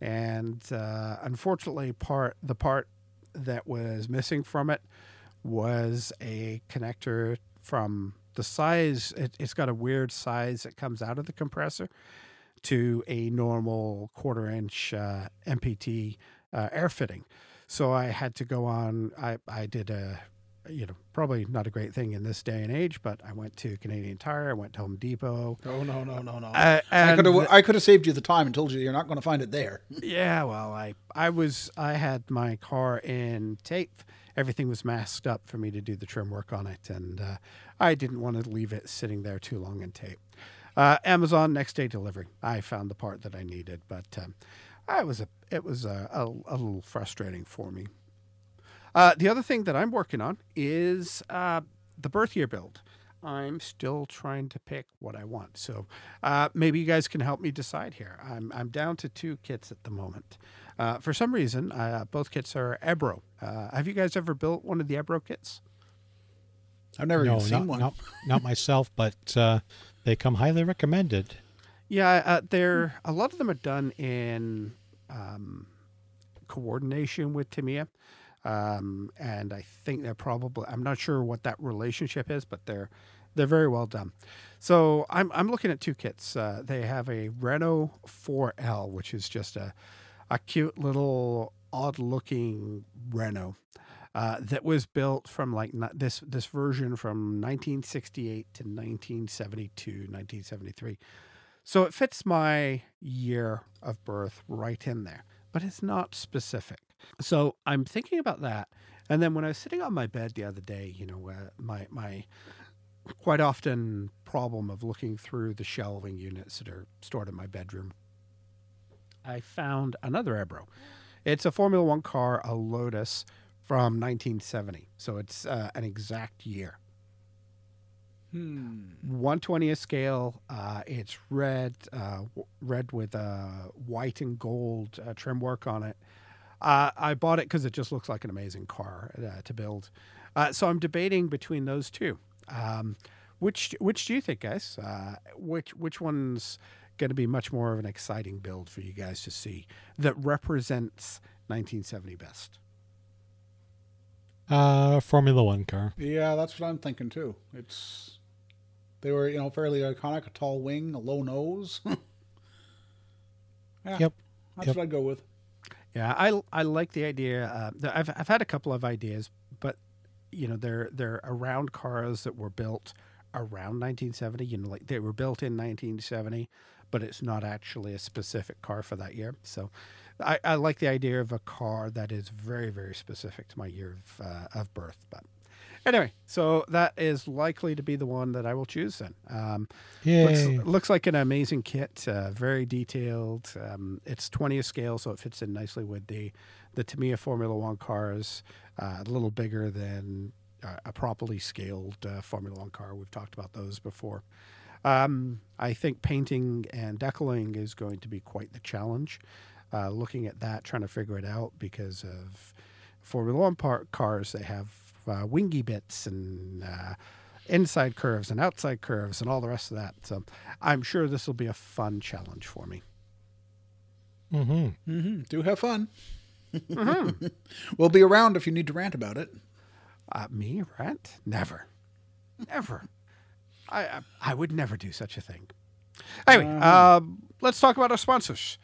and uh, unfortunately, part the part that was missing from it was a connector from the size. It, it's got a weird size that comes out of the compressor to a normal quarter inch uh, NPT uh, air fitting. So I had to go on. I I did a you know, probably not a great thing in this day and age, but I went to Canadian Tire, I went to Home Depot. Oh no no no no! Uh, I could have I could have saved you the time and told you you're not going to find it there. yeah, well, I I was I had my car in tape. Everything was masked up for me to do the trim work on it, and uh, I didn't want to leave it sitting there too long in tape. Uh, Amazon next day delivery. I found the part that I needed, but um, I was a it was a, a, a little frustrating for me. Uh, the other thing that I'm working on is uh, the birth year build. I'm still trying to pick what I want. So uh, maybe you guys can help me decide here. I'm, I'm down to two kits at the moment. Uh, for some reason, uh, both kits are Ebbro. Uh, have you guys ever built one of the Ebbro kits? I've never no, even seen not, one. Not, not myself, but uh, they come highly recommended. Yeah, uh, they're a lot of them are done in um, coordination with Tamiya. Um, and I think they're probably I'm not sure what that relationship is, but they're they're very well done. So I'm I'm looking at two kits. Uh, they have a Renault 4L, which is just a a cute little odd looking Renault. Uh, that was built from like this this version from 1968 to 1972 1973 so it fits my year of birth right in there but it's not specific so I'm thinking about that. And then when I was sitting on my bed the other day, you know, uh, my my quite often problem of looking through the shelving units that are stored in my bedroom, I found another Ebbro. It's a Formula One car, a Lotus from 1970. So it's uh, an exact year. Hmm. 120th scale. Uh, it's red, uh, red with uh, white and gold uh, trim work on it. Uh, I bought it because it just looks like an amazing car uh, to build. Uh, so I'm debating between those two. Um, which which do you think, guys? Uh, which which one's going to be much more of an exciting build for you guys to see that represents 1970 best? Uh, Formula One car. Yeah, that's what I'm thinking too. It's they were you know fairly iconic, a tall wing, a low nose. yeah, Yep. that's Yep. what I'd go with. Yeah, I I like the idea. Uh, I've I've had a couple of ideas, but you know they're they're around cars that were built around 1970. You know, like they were built in 1970, but it's not actually a specific car for that year. So, I, I like the idea of a car that is very very specific to my year of uh, of birth. But anyway, so that is likely to be the one that I will choose then. Um. Looks, looks like an amazing kit, uh, very detailed. Um, it's 20th scale, so it fits in nicely with the the Tamiya Formula One cars. Uh, a little bigger than uh, a properly scaled uh, Formula One car. We've talked about those before. Um, I think painting and decaling is going to be quite the challenge. Uh, looking at that, trying to figure it out because of Formula One par- cars, they have uh, wingy bits and uh, inside curves and outside curves and all the rest of that. So I'm sure this will be a fun challenge for me. Mm-hmm. Mm-hmm. Do have fun. we'll be around if you need to rant about it. Uh, me rant? Never, never. I, I I would never do such a thing. Anyway, um, let's talk about our sponsors.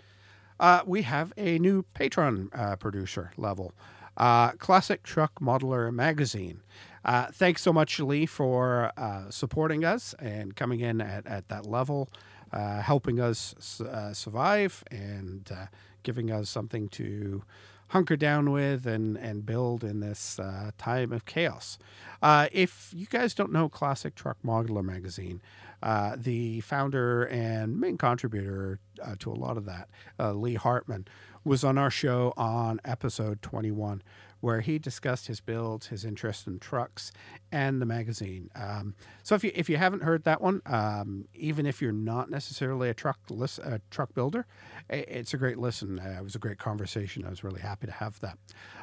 Uh, we have a new Patreon uh, producer level, uh, Classic Truck Modeler Magazine. Uh, thanks so much, Lee, for uh, supporting us and coming in at, at that level, uh, helping us uh, survive and uh, giving us something to hunker down with and, and build in this uh, time of chaos. Uh, if you guys don't know Classic Truck Modeler Magazine, uh, the founder and main contributor to a lot of that, Lee Hartman, was on our show on episode 21, where he discussed his builds, his interest in trucks, and the magazine. Um, so if you if you haven't heard that one, um, even if you're not necessarily a truck lis- a truck builder, it's a great listen. Uh, it was a great conversation. I was really happy to have that.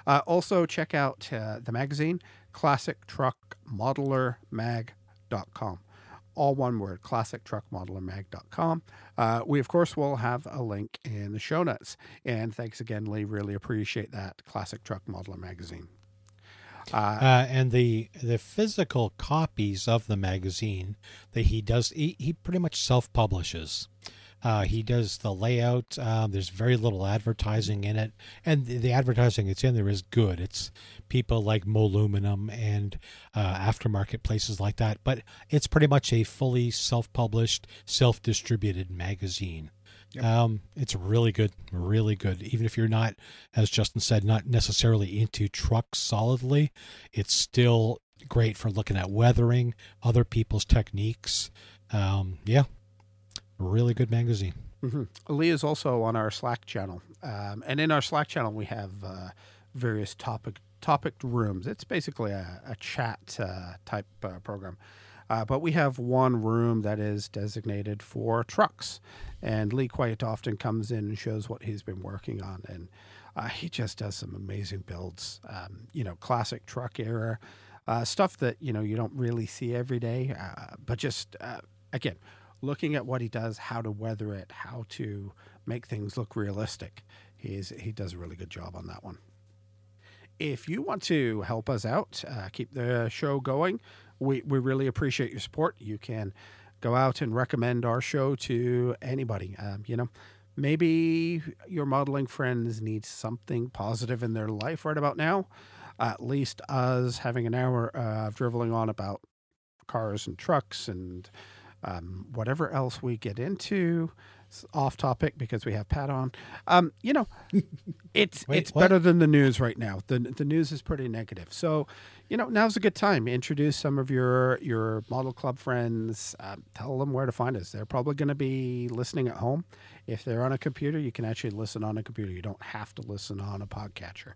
Uh, also, check out uh, the magazine, classictruckmodelermag.com. all one word, classic truck classictruckmodelermag.com. Uh, we, of course, will have a link in the show notes. And thanks again, Lee. Really appreciate that. Classic Truck Modeler Magazine. Uh, and the the physical copies of the magazine that he does, he, he pretty much self publishes. Uh, he does the layout. Um, there's very little advertising in it, and the, the, advertising that's in there is good. It's people like Moluminum and uh, aftermarket places like that, but it's pretty much a fully self-published, self-distributed magazine. Yep. Um, it's really good, really good. Even if you're not, as Justin said, not necessarily into trucks solidly, it's still great for looking at weathering, other people's techniques. Um, yeah, really good magazine. Mm-hmm. Lee is also on our Slack channel, um, and in our Slack channel we have uh, various topic topic rooms. It's basically a, a chat uh, type uh, program, uh, but we have one room that is designated for trucks, and Lee quite often comes in and shows what he's been working on, and uh, he just does some amazing builds. Um, you know, classic truck era. Uh, stuff that you know you don't really see every day, but just again looking at what he does, how to weather it, how to make things look realistic. He's, he does a really good job on that one. If you want to help us out, uh, keep the show going, we, we really appreciate your support. You can go out and recommend our show to anybody. Um, you know, maybe your modeling friends need something positive in their life right about now. At least us having an hour of driveling on about cars and trucks and um, whatever else we get into, off topic because we have Pat on. Um, you know, it's Wait, it's what? better than the news right now. The the news is pretty negative. So, you know, now's a good time. Introduce some of your your model club friends. Uh, tell them where to find us. They're probably going to be listening at home. If they're on a computer, you can actually listen on a computer. You don't have to listen on a podcatcher.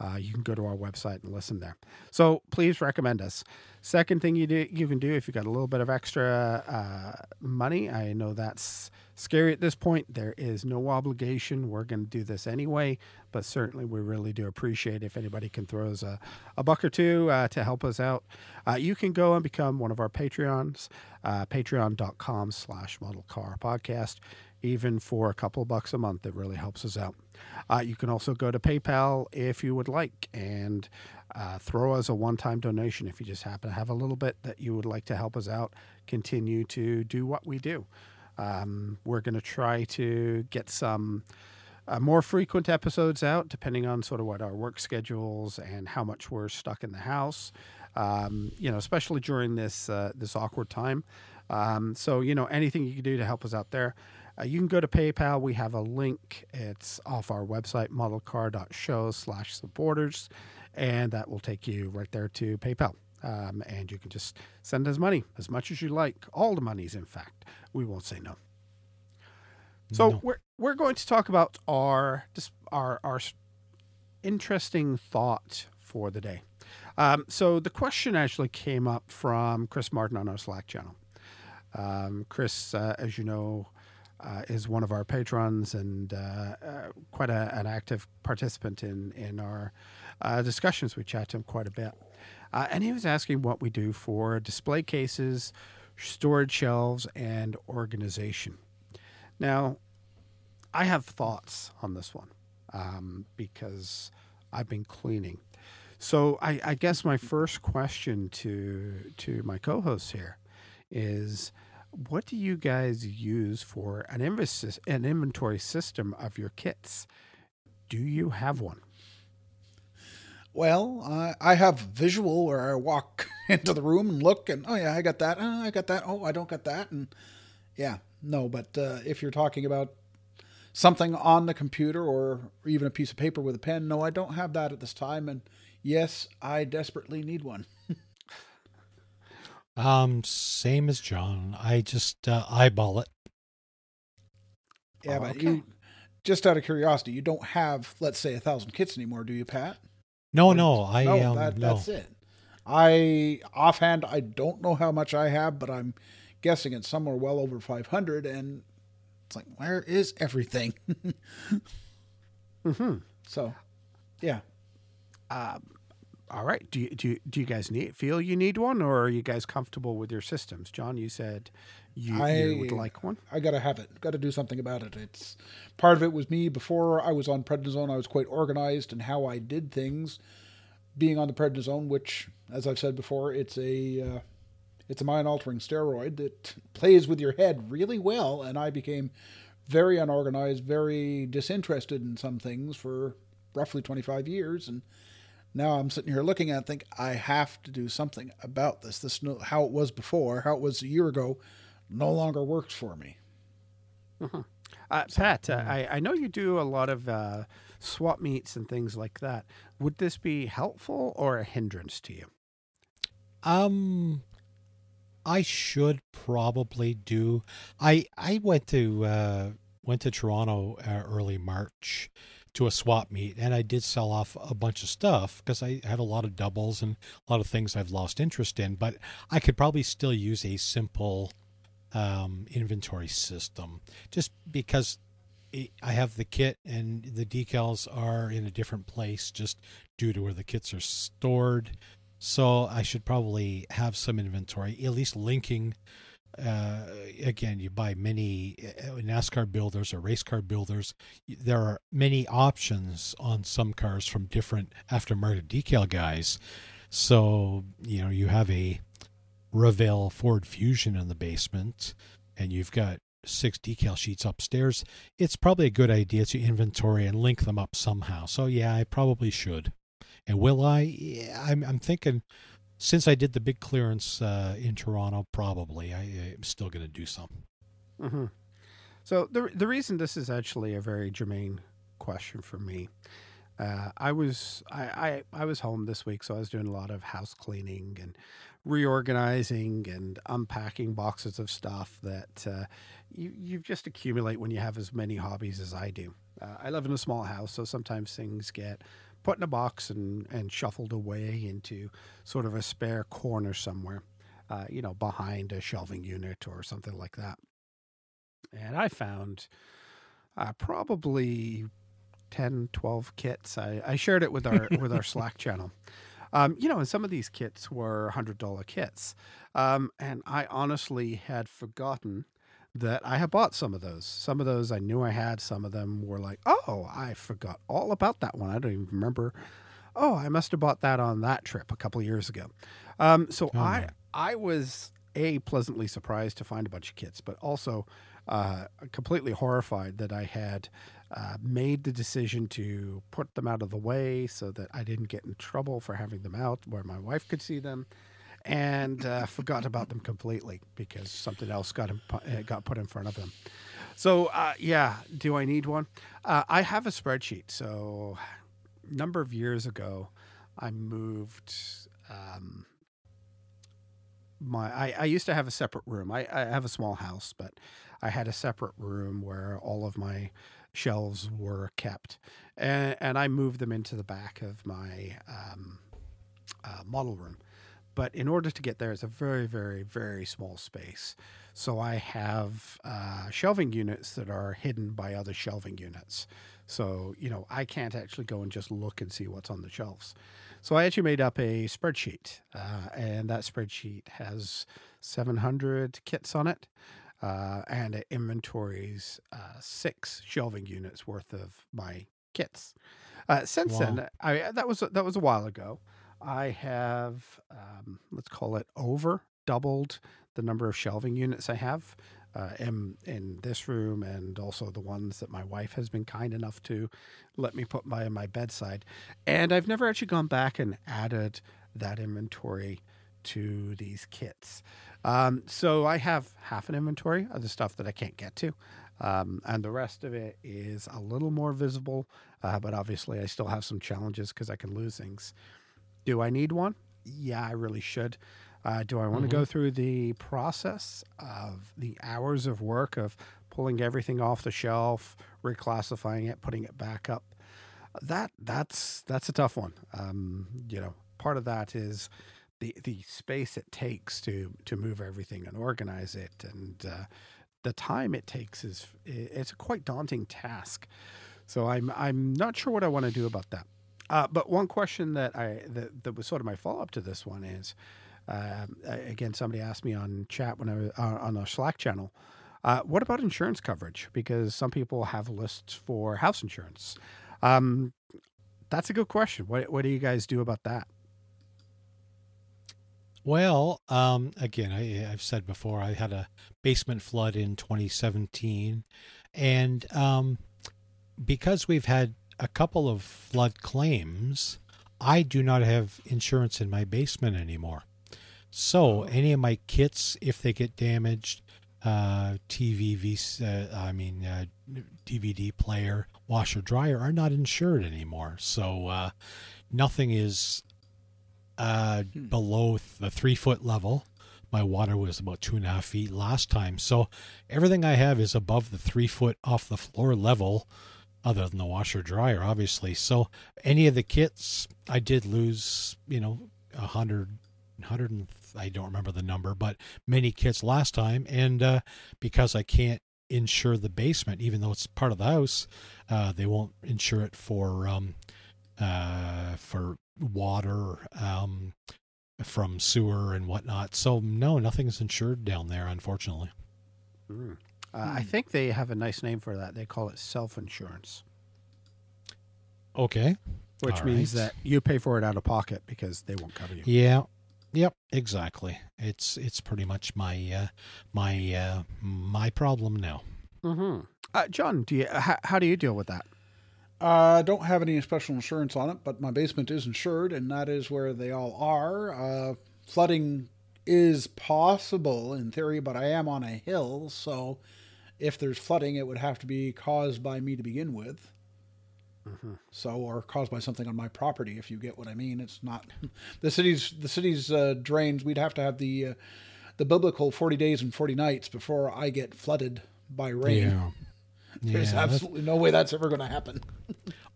Uh, you can go to our website and listen there. So please recommend us. Second thing you do you can do if you've got a little bit of extra uh, money. I know that's scary at this point. There is no obligation. We're going to do this anyway, but certainly we really do appreciate if anybody can throw us a, a buck or two uh, to help us out. Uh, you can go and become one of our Patreons, uh, patreon.com slash model car podcast even for a couple bucks a month. It really helps us out. Uh, you can also go to PayPal if you would like and uh, throw us a one time donation if you just happen to have a little bit that you would like to help us out, continue to do what we do. Um, we're going to try to get some. Uh, more frequent episodes out, depending on sort of what our work schedules and how much we're stuck in the house. Um, you know, especially during this uh, this awkward time. Um, so you know, anything you can do to help us out there. Uh, you can go to PayPal. We have a link. It's off our website, modelcar.show slash supporters, and that will take you right there to PayPal. Um, and you can just send us money as much as you like. All the monies, in fact. We won't say no. So no. we're we're going to talk about our our our interesting thought for the day. Um, so the question actually came up from Chris Martin on our Slack channel. Um, Chris, uh, as you know, uh, is one of our patrons and uh, uh, quite a, an active participant in in our uh, discussions. We chat to him quite a bit, and he was asking what we do for display cases, storage shelves, and organization. Now, I have thoughts on this one um, because I've been cleaning. So I, I guess my first question to to my co-hosts here is what do you guys use for an, an inventory system of your kits? Do you have one? Well, uh, I have visual where I walk into the room and look, and oh yeah, I got that. Oh, I got that. Oh, I don't got that. And yeah, no. But uh, if you're talking about something on the computer or even a piece of paper with a pen, no, I don't have that at this time. And yes, I desperately need one. Um, same as John. I just uh, eyeball it. Yeah, but okay. you just out of curiosity, you don't have, let's say, a thousand kits anymore, do you, Pat? No, or, no, I no, um, that, no. that's it. I offhand, I don't know how much I have, but I'm guessing it's somewhere well over 500, and it's like, where is everything? mm-hmm. So, yeah. Um, All right. Do you, do you, do you guys need feel you need one, or are you guys comfortable with your systems? John, you said you, you I- would like one. I gotta have it. Got to do something about it. It's part of it was me before I was on prednisone. I was quite organized in how I did things. Being on the prednisone, which, as I've said before, it's a uh, it's a mind altering steroid that plays with your head really well, and I became very unorganized, very disinterested in some things for roughly twenty five years, and now I'm sitting here looking at it, think I have to do something about this. This no, how it was before, how it was a year ago, no longer works for me. Uh, Pat, uh, I, I know you do a lot of uh, swap meets and things like that. Would this be helpful or a hindrance to you? Um, I should probably do. I I went to uh, went to Toronto uh, early March to a swap meet, and I did sell off a bunch of stuff because I have a lot of doubles and a lot of things I've lost interest in. But I could probably still use a simple um, inventory system, just because I have the kit and the decals are in a different place, just due to where the kits are stored. So I should probably have some inventory, at least linking. Uh, again, you buy many uh, NASCAR builders or race car builders. There are many options on some cars from different aftermarket decal guys. So you know you have a Revell Ford Fusion in the basement, and you've got six decal sheets upstairs. It's probably a good idea to inventory and link them up somehow. So yeah, I probably should. And will I? Yeah, I'm, I'm thinking since I did the big clearance uh, in Toronto, probably I, I'm still going to do some. Mm-hmm. So the the reason this is actually a very germane question for me, uh, I was I, I I was home this week, so I was doing a lot of house cleaning and reorganizing and unpacking boxes of stuff that uh, you you just accumulate when you have as many hobbies as I do. Uh, I live in a small house, so sometimes things get put in a box and and shuffled away into sort of a spare corner somewhere, uh, you know, behind a shelving unit or something like that and I found uh, probably 10, 12 kits. I, I shared it with our with our Slack channel. Um, you know, and some of these kits were hundred dollar kits, um, and I honestly had forgotten that I have bought some of those. Some of those I knew I had. Some of them were like, oh, I forgot all about that one. I don't even remember. Oh, I must have bought that on that trip a couple of years ago. Um, so Oh, I. I was a pleasantly surprised to find a bunch of kits, but also uh, completely horrified that I had uh, made the decision to put them out of the way so that I didn't get in trouble for having them out where my wife could see them, and uh, forgot about them completely because something else got uh, got put in front of them. So uh, yeah, do I need one? Uh, I have a spreadsheet. So a number of years ago, I moved. Um, my I, I used to have a separate room. I, I have a small house, but I had a separate room where all of my shelves were kept, and, and I moved them into the back of my um, uh, model room. But in order to get there, it's a very, very, very small space. So I have uh, shelving units that are hidden by other shelving units. So, you know, I can't actually go and just look and see what's on the shelves. So I actually made up a spreadsheet, uh, and that spreadsheet has 700 kits on it, uh, and it inventories uh, six shelving units worth of my kits. Uh, since then, I that was that was a while ago. I have um, let's call it over doubled the number of shelving units I have uh, in in this room, and also the ones that my wife has been kind enough to let me put by my bedside. And I've never actually gone back and added that inventory to these kits. Um, so I have half an inventory of the stuff that I can't get to. Um, and the rest of it is a little more visible, uh, but obviously I still have some challenges because I can lose things. Do I need one? Yeah, I really should. Uh, do I want to go through the process of the hours of work of pulling everything off the shelf, reclassifying it, putting it back up? That that's that's a tough one. Um, you know, part of that is the the space it takes to to move everything and organize it, and uh, the time it takes is it's a quite daunting task. So I'm I'm not sure what I want to do about that. Uh, but one question that I that, that was sort of my follow up to this one is, uh, again, somebody asked me on chat when I was uh, on our Slack channel, uh, what about insurance coverage? Because some people have lists for house insurance. Um, that's a good question. What what do you guys do about that? Well, um, again, I, I've said before, I had a basement flood in 2017, and um, because we've had a couple of flood claims, I do not have insurance in my basement anymore. So any of my kits, if they get damaged, uh, TV, v, uh, I mean uh, DVD player, washer, dryer are not insured anymore. So uh, nothing is uh, below the three foot level. My water was about two and a half feet last time. So everything I have is above the three foot off the floor level, other than the washer dryer, obviously. So any of the kits, I did lose, you know, a hundred, hundred and I don't remember the number, but many kits last time. And uh, because I can't insure the basement, even though it's part of the house, uh, they won't insure it for um, uh, for water um, from sewer and whatnot. So no, nothing's insured down there, unfortunately. Uh, I think they have a nice name for that. They call it self insurance, Okay. which All means right. that you pay for it out of pocket because they won't cover you. Yeah. Yep. Exactly. It's it's pretty much my uh, my uh, my problem now. Mm-hmm. Uh, John, do you how, how do you deal with that? I Uh, don't have any special insurance on it, but my basement is insured, and that is where they all are. Uh, flooding is possible in theory, but I am on a hill, so if there's flooding, it would have to be caused by me to begin with. So, or caused by something on my property, if you get what I mean. It's not the city's the city's uh, drains. We'd have to have the uh, the biblical forty days and forty nights before I get flooded by rain. There's Yeah, absolutely no way that's ever going to happen.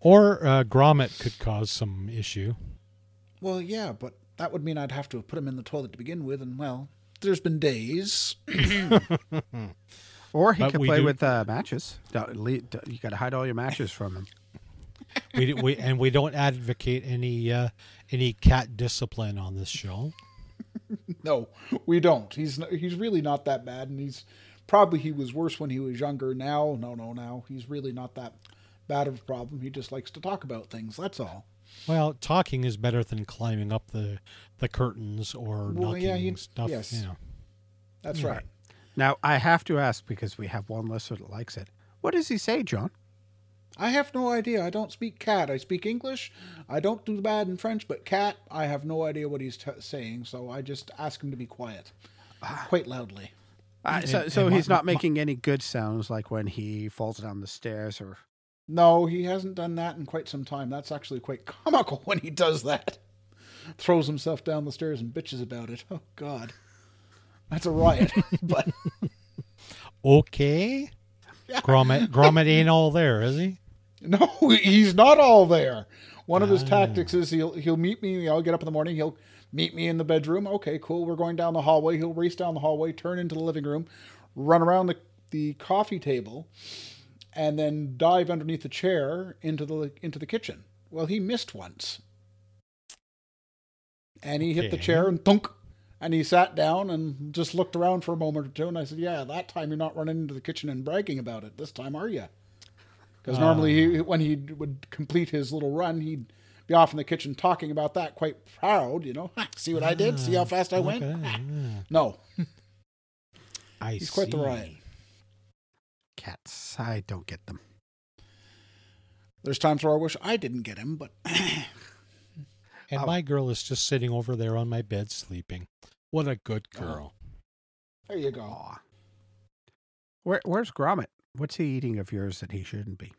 Or uh, grommet could cause some issue. Well, yeah, but that would mean I'd have to put him in the toilet to begin with, and well, there's been days. Or he But can play do- with uh, matches. Don't leave- don't- You got to hide all your matches from him. We, we and we don't advocate any uh, any cat discipline on this show. No, we don't. He's he's really not that bad, and he's probably he was worse when he was younger. Now, no, no, now he's really not that bad of a problem. He just likes to talk about things. That's all. Well, talking is better than climbing up the the curtains or Well, knocking yeah, he- stuff. yes. You know. That's Yeah. right. Now, I have to ask because we have one listener that likes it. What does he say, John? I have no idea. I don't speak cat. I speak English. I don't do bad in French, but cat, I have no idea what he's t- saying. So I just ask him to be quiet, quite loudly. Uh, so so he's not making any good sounds like when he falls down the stairs or. No, he hasn't done that in quite some time. That's actually quite comical when he does that. Throws himself down the stairs and bitches about it. Oh God, that's a riot. but Okay. Grommet Grommet ain't all there, is he? no, he's not all there. One of his Ah. tactics is he'll he'll meet me. I'll get up in the morning. He'll meet me in the bedroom. Okay, cool. We're going down the hallway. He'll race down the hallway, turn into the living room, run around the the coffee table, and then dive underneath the chair into the into the kitchen. Well, he missed once. And he hit the chair and thunk. And he sat down and just looked around for a moment or two. And I said, Yeah, that time you're not running into the kitchen and bragging about it. This time, are you? Because normally, he, ah. when he would complete his little run, he'd be off in the kitchen talking about that, quite proud, you know. See what I did? See how ah, fast I went? No, I he's quite the see. riot. Cats. I don't get them. There's times where I wish I didn't get him, but And Oh. my girl is just sitting over there on my bed sleeping. What a good girl. there you go. Where, where's Gromit? What's he eating of yours that he shouldn't be?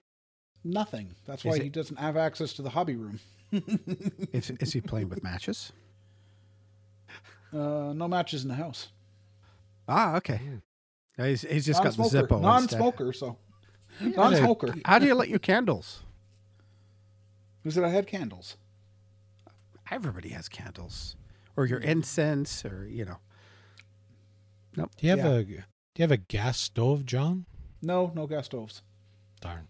Nothing. That's Is why it- he doesn't have access to the hobby room. Is, is he playing with matches? Uh, no matches in the house. Ah, okay. Mm. He's, he's just got the Non-smoker. Zippo. instead. Non-smoker, so non-smoker. How do you light your candles? Who said I had candles? Everybody has candles, or your incense, or you know. Nope. Do you have Yeah. a do you have a gas stove, John? No, no gas stoves. Darn.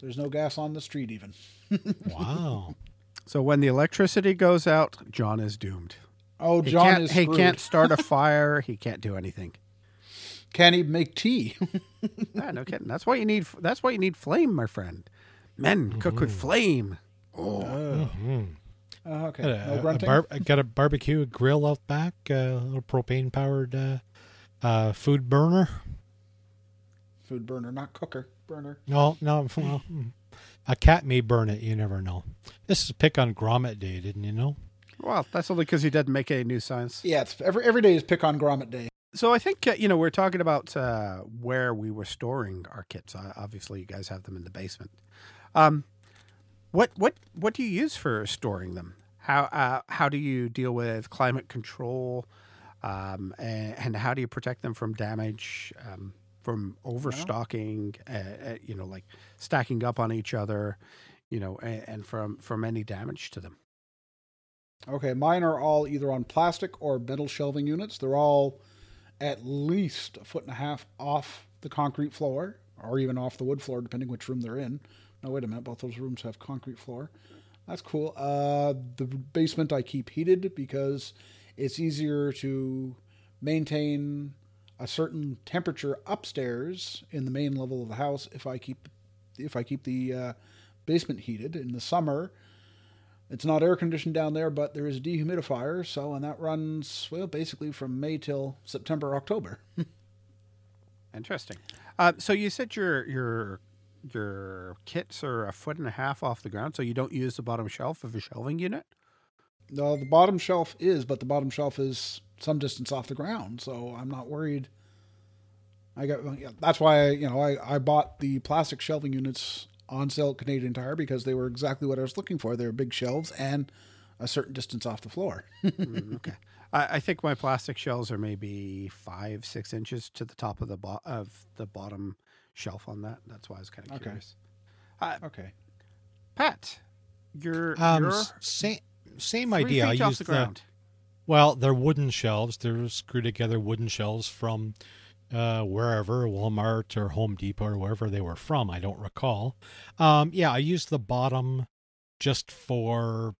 There's no gas on the street even. Wow. So when the electricity goes out, John is doomed. Oh, He John can't, is he can't start a fire. He can't do anything. Can't even make tea. Yeah, no kidding. That's why you need. That's why you need flame, my friend. Men cook with mm-hmm. flame. Oh. Mm-hmm. Uh, okay. Got No a, a bar- got a barbecue grill out back, a little propane powered uh, uh, food burner. Food burner, not cooker. Burner. No, no, well, mm. a cat may burn it. You never know. This is pick on Grommet Day, didn't you know? Well, that's only because he didn't make any new signs. Yeah, it's every every day is pick on grommet day. So I think uh, you know we're talking about uh, where we were storing our kits. Uh, obviously, you guys have them in the basement. Um, what what what do you use for storing them? How uh, how do you deal with climate control, um, and, and how do you protect them from damage, um, from overstocking? Uh, uh, you know, like stacking up on each other, you know, and, and from from any damage to them. Okay, mine are all either on plastic or metal shelving units. They're all at least a foot and a half off the concrete floor, or even off the wood floor, depending which room they're in. No, wait a minute, both those rooms have concrete floor. That's cool. Uh, the basement I keep heated because it's easier to maintain a certain temperature upstairs in the main level of the house if I keep if I keep the uh, basement heated in the summer. It's not air conditioned down there, but there is a dehumidifier. So, and that runs well basically from May till September, October. Interesting. Uh, so you said your your your kits are a foot and a half off the ground, so you don't use the bottom shelf of a shelving unit. No, the bottom shelf is, but the bottom shelf is some distance off the ground, so I'm not worried. I got that's why I, you know I, I bought the plastic shelving units on sale at Canadian Tire because they were exactly what I was looking for. They were big shelves and a certain distance off the floor. Mm, okay. I, I think my plastic shelves are maybe five six inches to the top of the bo- of the bottom shelf on that. That's why I was kind of Okay. curious. Uh, okay. Pat, you're Um, you're same same three idea. I feet off use the the, well, they're wooden shelves. They're screwed together wooden shelves from uh, wherever Walmart or Home Depot or wherever they were from. I don't recall. Um, yeah, I use the bottom just for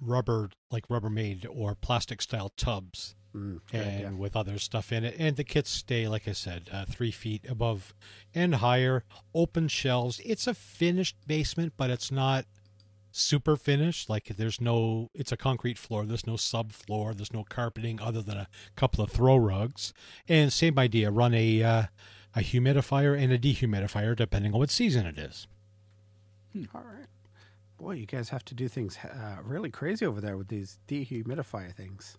rubber, like Rubbermaid or plastic style tubs. Mm, good and idea. with other stuff in it. And the kits stay, like I said, uh, three feet above and higher. Open shelves. It's a finished basement, but it's not super finished. Like there's no, it's a concrete floor. There's no subfloor. There's no carpeting other than a couple of throw rugs. And same idea. Run a uh, a humidifier and a dehumidifier depending on what season it is. All right. Boy, you guys have to do things uh, really crazy over there with these dehumidifier things.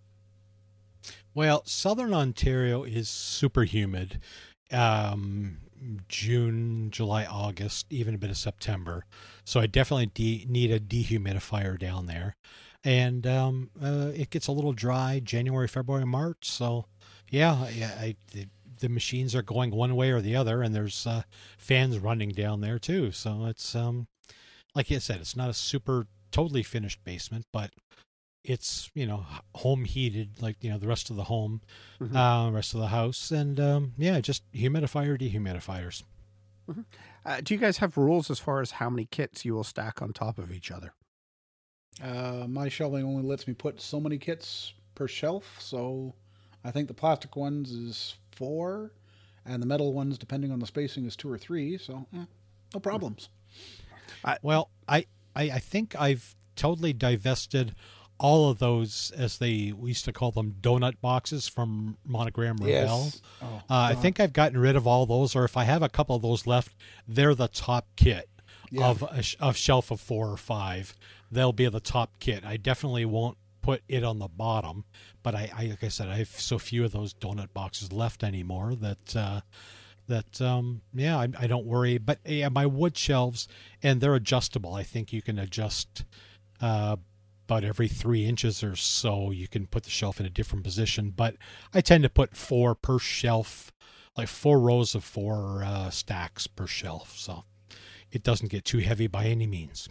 Well, southern Ontario is super humid. Um, June, July, August, even a bit of September. So I definitely de- need a dehumidifier down there. And um, uh, it gets a little dry January, February, March. So yeah, yeah, I, the, the machines are going one way or the other, and there's uh, fans running down there too. So it's um, like I said, it's not a super totally finished basement, but it's you know home heated like you know the rest of the home Mhm. uh rest of the house and um yeah just humidifier dehumidifiers Uh, do you guys have rules as far as how many kits you will stack on top of each other? Uh, my shelving only lets me put so many kits per shelf, so I think the plastic ones is four, and the metal ones, depending on the spacing, is two or three. So eh, no problems. well I, I i think i've totally divested all of those as they we used to call them donut boxes from monogram Revell. Oh, Uh, I think I've gotten rid of all those, or if I have a couple of those left, they're the top kit Yeah. of a of shelf of four or five. They'll be the top kit. I definitely won't put it on the bottom, but I, I like I said, I have so few of those donut boxes left anymore that uh, that um, yeah, I, I don't worry. But yeah, my wood shelves and they're adjustable. I think you can adjust. Uh, about every three inches or so, you can put the shelf in a different position. But I tend to put four per shelf, like four rows of four uh, stacks per shelf. So it doesn't get too heavy by any means.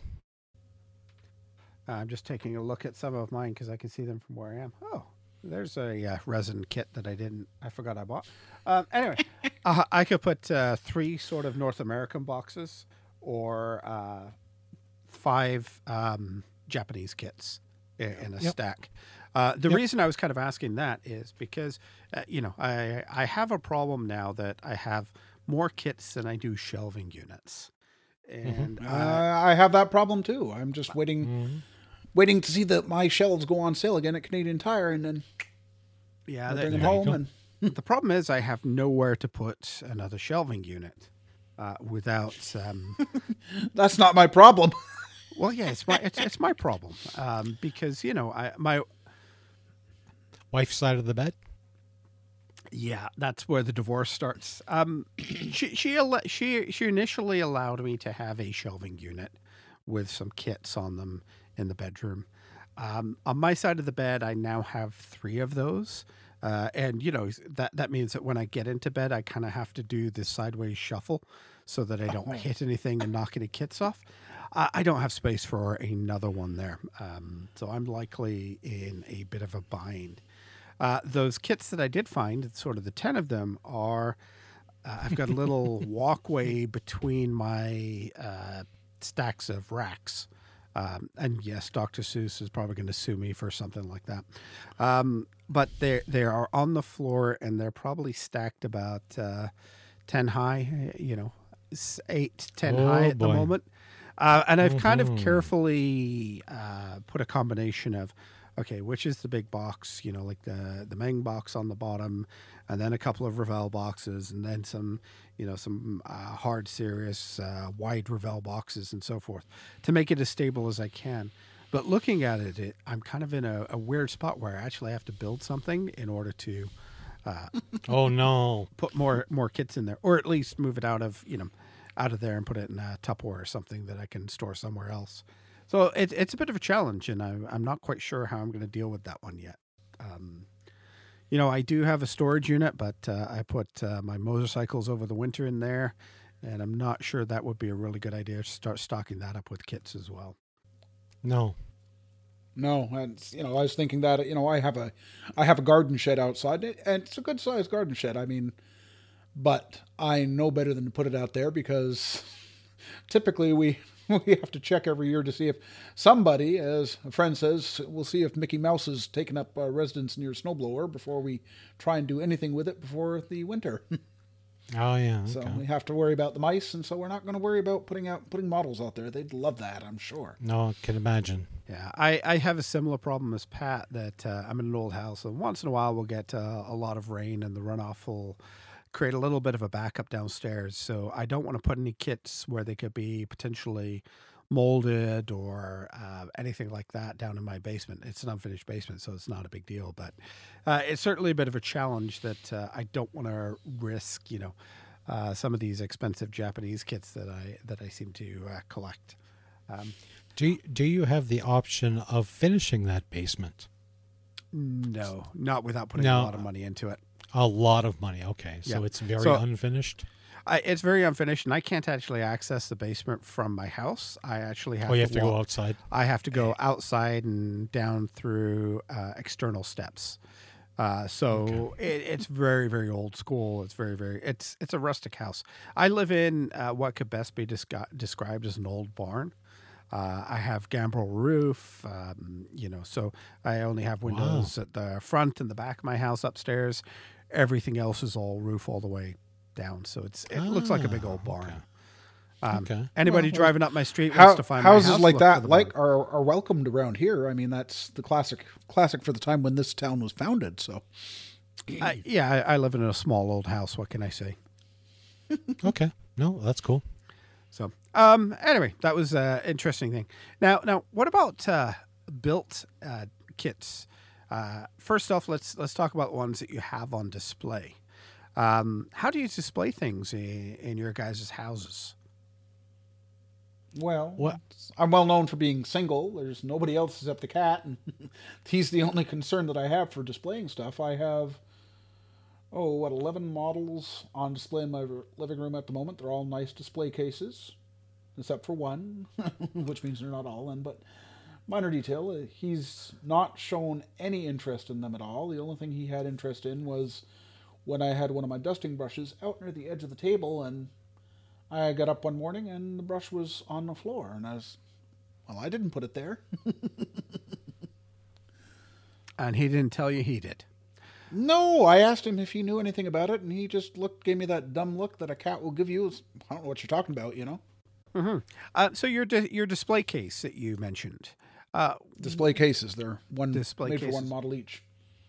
I'm just taking a look at some of mine because I can see them from where I am. Oh, there's a uh, resin kit that I didn't, I forgot I bought. Um, anyway, uh, I could put uh, three sort of North American boxes or uh, five um, Japanese kits in, in a Yep. stack. Uh, the Yep. reason I was kind of asking that is because, uh, you know, I I have a problem now that I have more kits than I do shelving units, and Uh, uh, I have that problem too. I'm just waiting, Mhm. waiting to see that my shelves go on sale again at Canadian Tire, and then yeah, bring them home. And the problem is I have nowhere to put another shelving unit uh, without. Um, that's not my problem. well, yeah, it's my it's, it's my problem um, because you know I my Wife's side of the bed. Yeah, that's where the divorce starts. Um, she she she she initially allowed me to have a shelving unit with some kits on them in the bedroom. Um, on my side of the bed, I now have three of those, uh, and you know that that means that when I get into bed, I kind of have to do this sideways shuffle so that I don't hit anything and knock any kits off. I, I don't have space for another one there, um, so I'm likely in a bit of a bind. Uh, those kits that I did find, sort of the 10 of them, are uh, I've got a little walkway between my uh, stacks of racks. Um, and yes, Dr. Seuss is probably going to sue me for something like that. Um, but they they are on the floor and they're probably stacked about uh, 10 high, you know, 8, 10 Oh, high at the boy. moment. Uh, and I've kind of Mhm. carefully uh, put a combination of, okay, which is the big box, you know, like the the Meng box on the bottom, and then a couple of Revell boxes, and then some, you know, some uh, hard, serious, uh, wide Revell boxes, and so forth, to make it as stable as I can. But looking at it, it I'm kind of in a, a weird spot where I actually have to build something in order to uh, Oh no. put more more kits in there, or at least move it out of you know out of there and put it in a Tupperware or something that I can store somewhere else. So it, it's a bit of a challenge, and I'm, I'm not quite sure how I'm going to deal with that one yet. Um, you know, I do have a storage unit, but uh, I put uh, my motorcycles over the winter in there, and I'm not sure that would be a really good idea to start stocking that up with kits as well. No. No, and you know, I was thinking that you know, I have a, I have a garden shed outside, and it's a good sized garden shed. I mean, but I know better than to put it out there because typically we we have to check every year to see if somebody, as a friend says, we'll see if Mickey Mouse has taken up uh, residence near snowblower before we try and do anything with it before the winter. Oh yeah. so Okay. we have to worry about the mice, and so we're not going to worry about putting out putting models out there. They'd love that, I'm sure. No, I can imagine. Yeah, I, I have a similar problem as Pat that uh, I'm in an old house, and once in a while we'll get uh, a lot of rain, and the runoff will create a little bit of a backup downstairs. So I don't want to put any kits where they could be potentially molded or uh, anything like that down in my basement. It's an unfinished basement, so it's not a big deal, but uh, it's certainly a bit of a challenge that uh, I don't want to risk. You know, uh, some of these expensive Japanese kits that I that I seem to uh, collect. Um, Do you, do you have the option of finishing that basement? No, not without putting No. a lot of money into it. A lot of money. Okay, so Yeah. it's very So- unfinished. I, it's very unfinished, and I can't actually access the basement from my house. I actually have. Oh, you have to go outside. I have to go outside and down through uh, external steps. Uh, so it, it's very, very old school. It's very, very. It's it's a rustic house. I live in uh, what could best be descri- described as an old barn. Uh, I have gambrel roof, um, you know, so I only have windows at the front and the back of my house upstairs. Everything else is all roof all the way down, so it's it looks like a big Ah, old barn. okay. Um, Okay. Anybody Well, driving up my street How, wants to find my houses house, like that like are are welcomed around here. I mean, that's the classic classic for the time when this town was founded. So I, yeah, I, I live in a small old house. What can I say? Okay. No, that's cool. So, um, anyway, that was an interesting thing. Now, now, what about uh, built uh, kits? Uh, first off, let's let's talk about ones that you have on display. Um, how do you display things in, in your guys' houses? Well, What- I'm well known for being single. There's nobody else except the cat, and he's the only concern that I have for displaying stuff. I have, oh, what, 11 models on display in my living room at the moment. They're all nice display cases, except for one, which means they're not all in, but minor detail. uh, He's not shown any interest in them at all. The only thing he had interest in was when I had one of my dusting brushes out near the edge of the table and I got up one morning and the brush was on the floor, and I was, Well, I didn't put it there. And he didn't tell you he did. No, I asked him if he knew anything about it, and he just looked, gave me that dumb look that a cat will give you. I don't know what you're talking about, you know. Uh, so your di- your display case that you mentioned. Uh, Display cases, they're one Display made for one model each.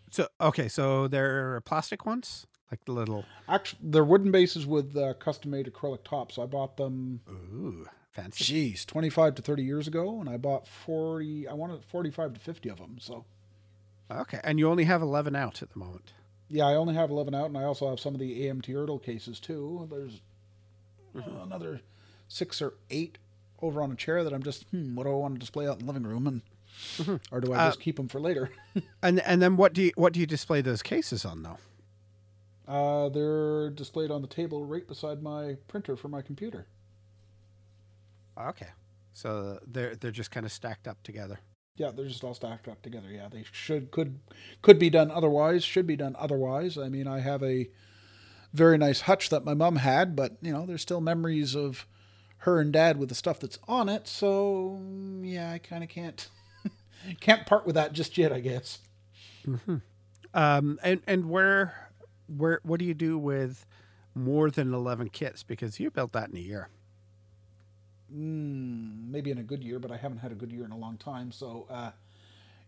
so okay, so they're plastic ones, like the little. Actually, they're wooden bases with uh, custom-made acrylic tops. I bought them, Ooh, fancy. geez, 25 to 30 years ago, and I bought 40. I wanted 45 to 50 of them. So, Okay, and you only have eleven out at the moment. yeah, I only have 11 out, and I also have some of the AMT Ertl cases too. There's uh, another six or eight over on a chair that I'm just, hmm, what do I want to display out in the living room, and or do I just keep them for later? And and then what do you what do you display those cases on though? Uh, they're displayed on the table right beside my printer for my computer. Okay, so they're they're just kind of stacked up together. Yeah, they're just all stacked up together. Yeah, they should could could be done otherwise. Should be done otherwise. I mean, I have a very nice hutch that my mom had, but you know, there's still memories of her and dad with the stuff that's on it. So yeah, I kind of can't can't part with that just yet. I guess. Um, and and where where what do you do with more than eleven kits? Because you built that in a year. mm, maybe in a good year, but I haven't had a good year in a long time. So, uh,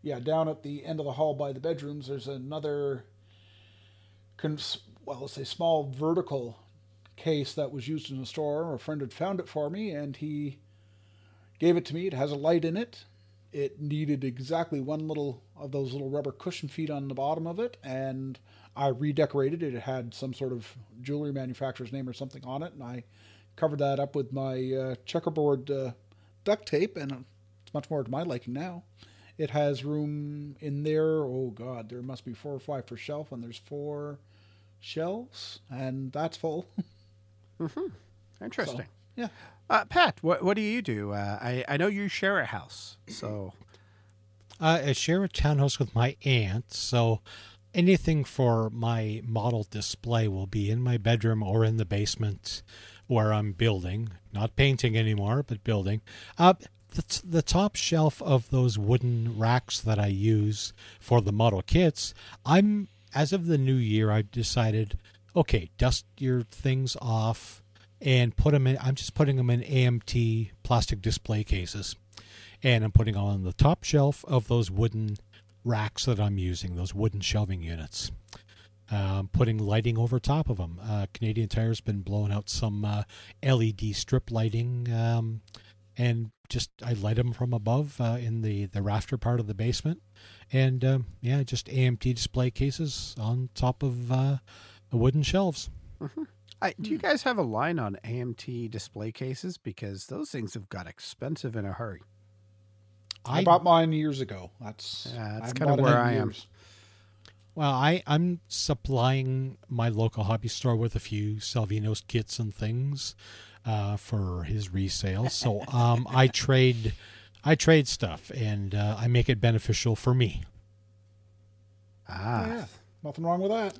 yeah, down at the end of the hall by the bedrooms, there's another, cons- well, let's say small vertical case that was used in a store. A friend had found it for me, and he gave it to me. It has a light in it. It needed exactly one little of those little rubber cushion feet on the bottom of it, and I redecorated it. It had some sort of jewelry manufacturer's name or something on it, and I covered that up with my uh, checkerboard uh, duct tape, and it's much more to my liking now. It has room in there. Oh God, there must be four or five per shelf, and there's four shelves, and that's full. Interesting. So, yeah. Uh, Pat, what what do you do? Uh, I I know you share a house, so Uh, I share a townhouse with my aunt, so anything for my model display will be in my bedroom or in the basement where I'm building, not painting anymore, but building. Uh, the, t- the top shelf of those wooden racks that I use for the model kits, I'm as of the new year, I've decided, okay, dust your things off and put them in. I'm just putting them in AMT plastic display cases and I'm putting on the top shelf of those wooden racks that I'm using, those wooden shelving units. Um, putting lighting over top of them. Uh, Canadian Tire's been blowing out some uh, LED strip lighting, um, and just I light them from above uh, in the the rafter part of the basement, and um, yeah, just AMT display cases on top of uh, the wooden shelves. I, do you guys have a line on AMT display cases? Because those things have got expensive in a hurry. I, bought mine years ago. That's Yeah, that's kinda where I am. years. Well, I, I'm supplying my local hobby store with a few Salvino's kits and things uh, for his resale. So um, I trade, I trade stuff, and uh, I make it beneficial for me. Ah, Yeah, nothing wrong with that.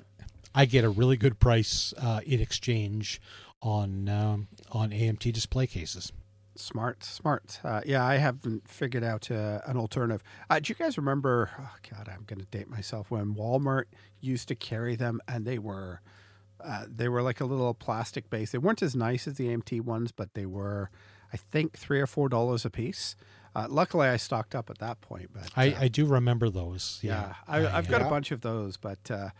I get a really good price uh, in exchange on um, on AMT display cases. smart, smart. Uh, yeah, I haven't figured out uh, an alternative. Uh, do you guys remember? Oh God, I'm going to date myself. When Walmart used to carry them, and they were. Uh, they were like a little plastic base. They weren't as nice as the AMT ones, but they were, I think, three or four dollars a piece. Uh, luckily, I stocked up at that point. But I, uh, I do remember those. Yeah, Yeah, I, I've got Yeah. a bunch of those, but uh,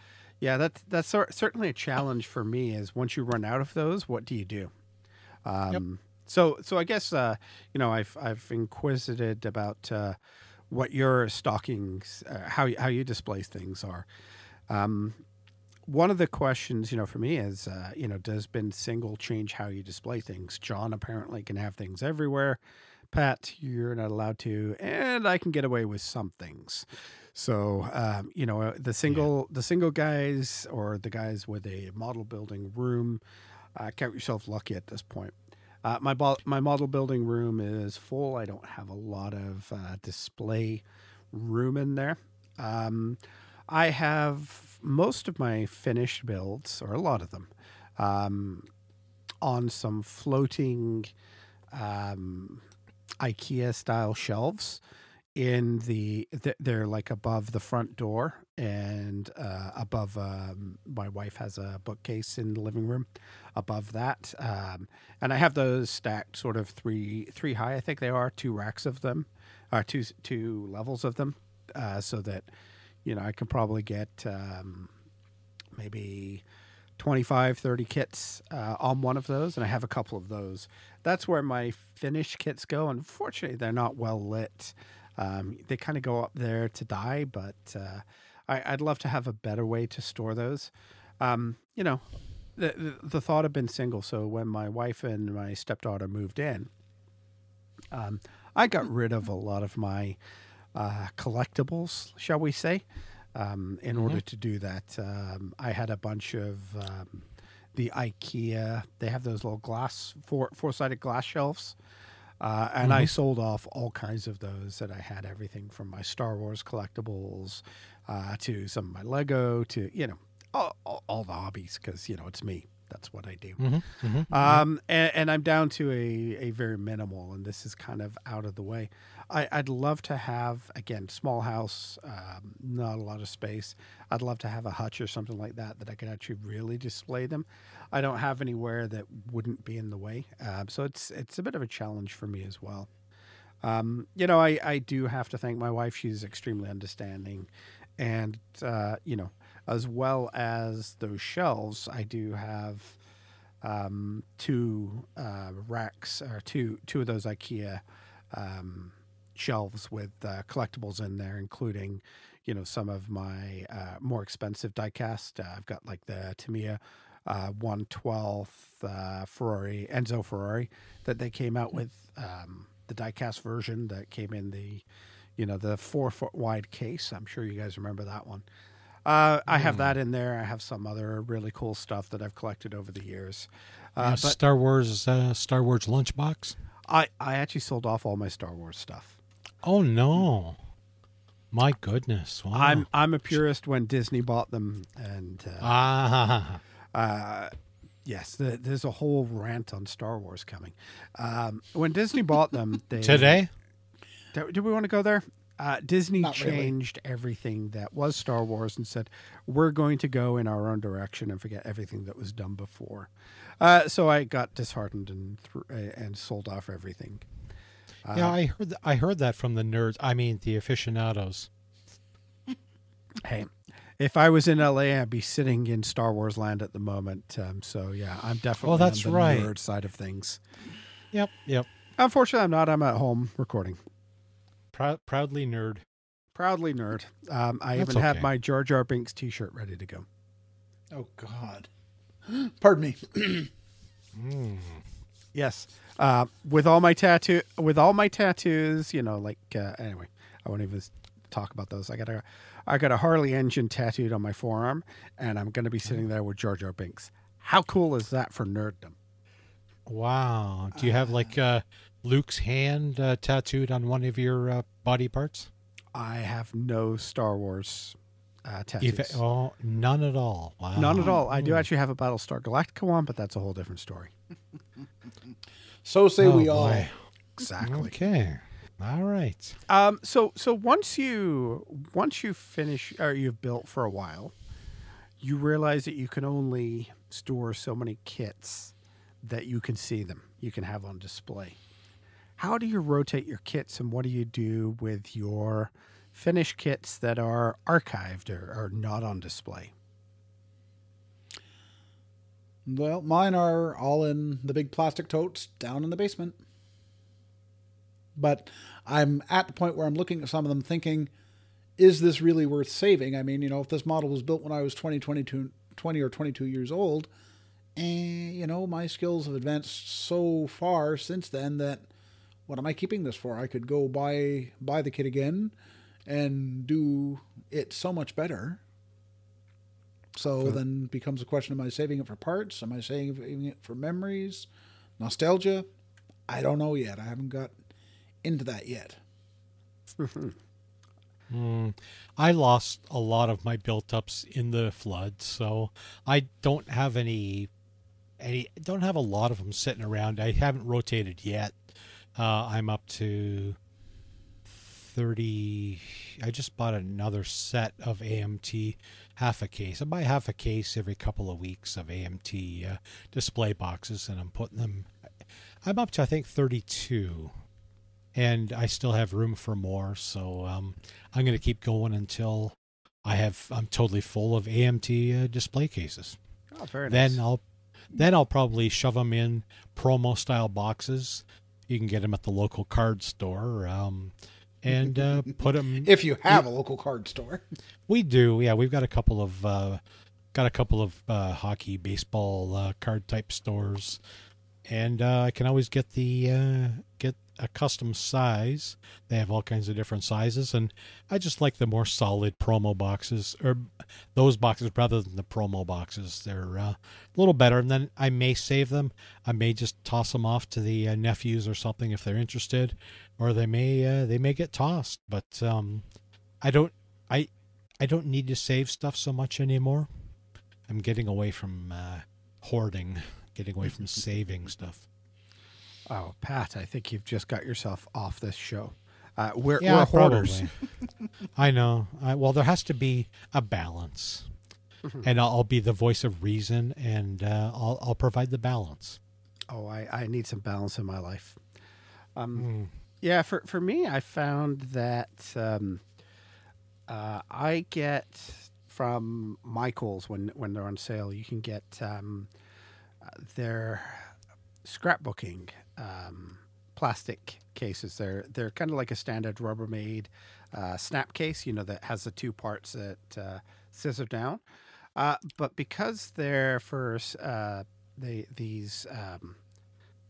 yeah, that's that's certainly a challenge for me. Is once you run out of those, what do you do? Um, So, so I guess uh, you know I've I've inquisited about uh, what your stockings, uh, how you- how you display things are. Um, one of the questions, you know, for me is, uh, you know, does bin single change how you display things? John apparently can have things everywhere. Pat, you're not allowed to, and I can get away with some things. So, um, you know, uh, the single the single guys or the guys with a model building room, uh, count yourself lucky at this point. Uh, my bo- my model building room is full. I don't have a lot of uh, display room in there. Um, I have most of my finished builds, or a lot of them, um, on some floating um, IKEA style shelves in the th- they're like above the front door and uh, above um, my wife has a bookcase in the living room above that um, and i have those stacked sort of three three high i think they are two racks of them or two two levels of them uh, so that you know i can probably get um, maybe 25 30 kits uh, on one of those and i have a couple of those. That's where my finish kits go unfortunately they're not well lit um, they kind of go up there to die, but uh, I, would love to have a better way to store those. Um, you know, the, the, the thought of being single. So when my wife and my stepdaughter moved in, um, I got rid of a lot of my uh, collectibles, shall we say. Um, in mm-hmm. order to do that, um, I had a bunch of um, the IKEA. They have those little glass four four sided glass shelves uh, and mm-hmm. I sold off all kinds of those that I had everything from my Star Wars collectibles uh, to some of my Lego to, you know, all, all, all the hobbies because, you know, it's me. That's what I do. Mm-hmm. Mm-hmm. mm-hmm. Um, and, and, I'm down to a, a very minimal, and this is kind of out of the way. I, would love to have, again, small house, um, not a lot of space. I'd love to have a hutch or something like that that I could actually really display them. I don't have anywhere that wouldn't be in the way. Uh, so it's it's a bit of a challenge for me as well. Um, you know, I, I do have to thank my wife. She's extremely understanding. And, uh, you know, as well as those shelves, I do have um, two uh, racks or two, two of those IKEA um, shelves with uh, collectibles in there, including, you know, some of my uh, more expensive diecast. Uh, I've got like the Tamiya uh, 112th uh, Ferrari, Enzo Ferrari, that they came out with um, the diecast version that came in the, you know, the four foot wide case. I'm sure you guys remember that one. Uh, I have that hmm. in there. I have some other really cool stuff that I've collected over the years. Uh, but Star Wars, uh, Star Wars lunchbox. I I actually sold off all my Star Wars stuff. Oh no! My goodness! Wow. I'm I'm a purist when Disney bought them, and uh, ah. Uh, yes, the, there's a whole rant on Star Wars coming. Um, when Disney bought them, they, today. Do we want to go there? Uh, Disney Not changed really. everything that was Star Wars and said, we're going to go in our own direction and forget everything that was done before. Uh, so I got disheartened and th- and sold off everything. Uh, yeah, I heard th- I heard that from the nerds. I mean, the aficionados. hey, if I was in LA, I'd be sitting in Star Wars land at the moment. Um, so yeah, I'm definitely oh, that's on the right. nerd side of things. Yep, yep. Unfortunately, I'm not. I'm at home recording. Proud, proudly nerd. Proudly nerd. Um, I that's even okay. have my Jar Jar Binks T-shirt ready to go. Oh God. Pardon me. mm. Yes. Uh, with all my tattoo, with all my tattoos, you know, like uh, anyway, I won't even talk about those. I got a, I got a Harley engine tattooed on my forearm, and I'm going to be sitting there with Jar Jar Binks. How cool is that for nerddom? Wow. Do you have like uh, Luke's hand uh, tattooed on one of your uh, body parts? I have no Star Wars uh, tattoos. If, oh, none at all. Wow. None at all. I do actually have a Battlestar Galactica one, but that's a whole different story. so say oh, we boy. all. Exactly. Okay. All right. Um, so so once you once you finish or you've built for a while, you realize that you can only store so many kits that you can see them. You can have on display. How do you rotate your kits, and what do you do with your finished kits that are archived or, or not on display? Well, mine are all in the big plastic totes down in the basement. But I'm at the point where I'm looking at some of them thinking, is this really worth saving? I mean, you know, if this model was built when I was 20, 22, 20 or 22 years old, and, you know, my skills have advanced so far since then that what am I keeping this for? I could go buy buy the kit again and do it so much better. So huh. then becomes a question: Am I saving it for parts? Am I saving it for memories, nostalgia? I don't know yet. I haven't got into that yet. mm, I lost a lot of my built ups in the flood, so I don't have any any don't have a lot of them sitting around. I haven't rotated yet Uh, I'm up to 30. I just bought another set of AMT, half a case. I buy half a case every couple of weeks of AMT uh, display boxes, and I'm putting them. I'm up to, I think, 32. And I still have room for more, so um, I'm going to keep going until I have. I'm totally full of AMT uh, display cases. Oh, very nice. Then I'll then I'll probably shove them in promo style boxes. You can get them at the local card store, um, and uh, put them. If you have a local card store, We do, yeah. We've got a couple of uh, got a couple of uh, hockey, baseball uh, card type stores, and uh, I can always get the uh, get a custom size. They have all kinds of different sizes, and I just like the more solid promo boxes or those boxes rather than the promo boxes. They're uh, a little better, and then I may save them. I may just toss them off to the uh, nephews or something if they're interested, or they may uh, they may get tossed. But um, I don't I I don't need to save stuff so much anymore. I'm getting away from uh, hoarding, getting away from saving stuff. Oh, Pat, I think you've just got yourself off this show. Uh, we're, Yeah, we're hoarders. I know. I, well, there has to be a balance, Mhm. and I'll, I'll be the voice of reason, and uh, I'll I'll provide the balance. Oh, I, I need some balance in my life. Um, Mm. Yeah, for for me, I found that um, uh, I get from Michaels when when they're on sale. You can get um, their scrapbooking um, plastic cases. They're they're kind of like a standard Rubbermaid uh, snap case. You know that has the two parts that uh, scissor down. Uh, but because they're for uh, they these um,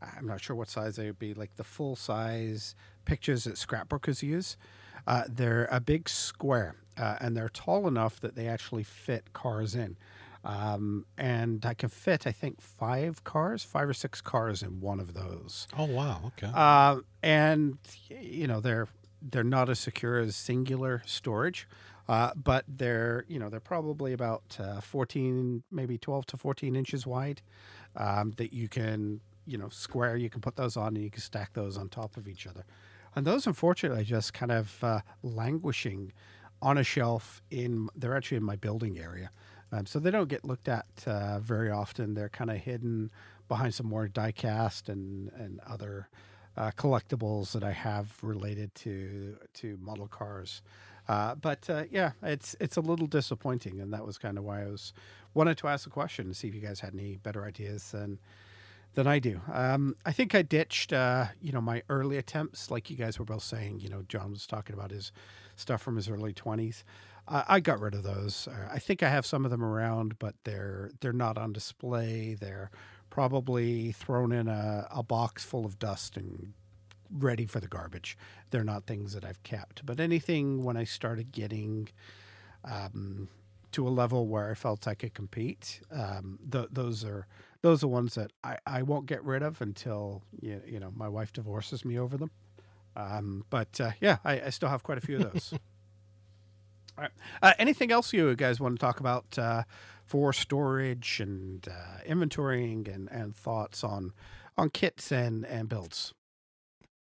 I'm not sure what size they would be, like the full size pictures that scrapbookers use. Uh, they're a big square uh, and they're tall enough that they actually fit cars in. Um, and I can fit, I think, five cars, five or six cars in one of those. Oh wow, okay. Uh, and you know they're they're not as secure as singular storage, uh, but they're you know they're probably about uh, fourteen, maybe twelve to fourteen inches wide. Um, that you can you know square. You can put those on and you can stack those on top of each other. And those, unfortunately, are just kind of uh, languishing on a shelf in. They're actually in my building area. Um, so they don't get looked at uh, very often. They're kind of hidden behind some more die-cast and and other uh, collectibles that I have related to to model cars. Uh, but uh, yeah, it's it's a little disappointing, and that was kind of why I was wanted to ask the question to see if you guys had any better ideas than than I do. Um, I think I ditched, uh, you know, my early attempts, like you guys were both saying. You know, John was talking about his stuff from his early twenties. Uh, I got rid of those. Uh, I think I have some of them around, but they're they're not on display. They're probably thrown in a, a box full of dust and ready for the garbage. They're not things that I've kept. But anything when I started getting um, to a level where I felt I could compete, um, th- those are those are ones that I, I won't get rid of until you, you know my wife divorces me over them. Um, but uh, yeah, I, I still have quite a few of those. All right. Uh, anything else you guys want to talk about uh, for storage and uh, inventorying and, and thoughts on on kits and, and builds?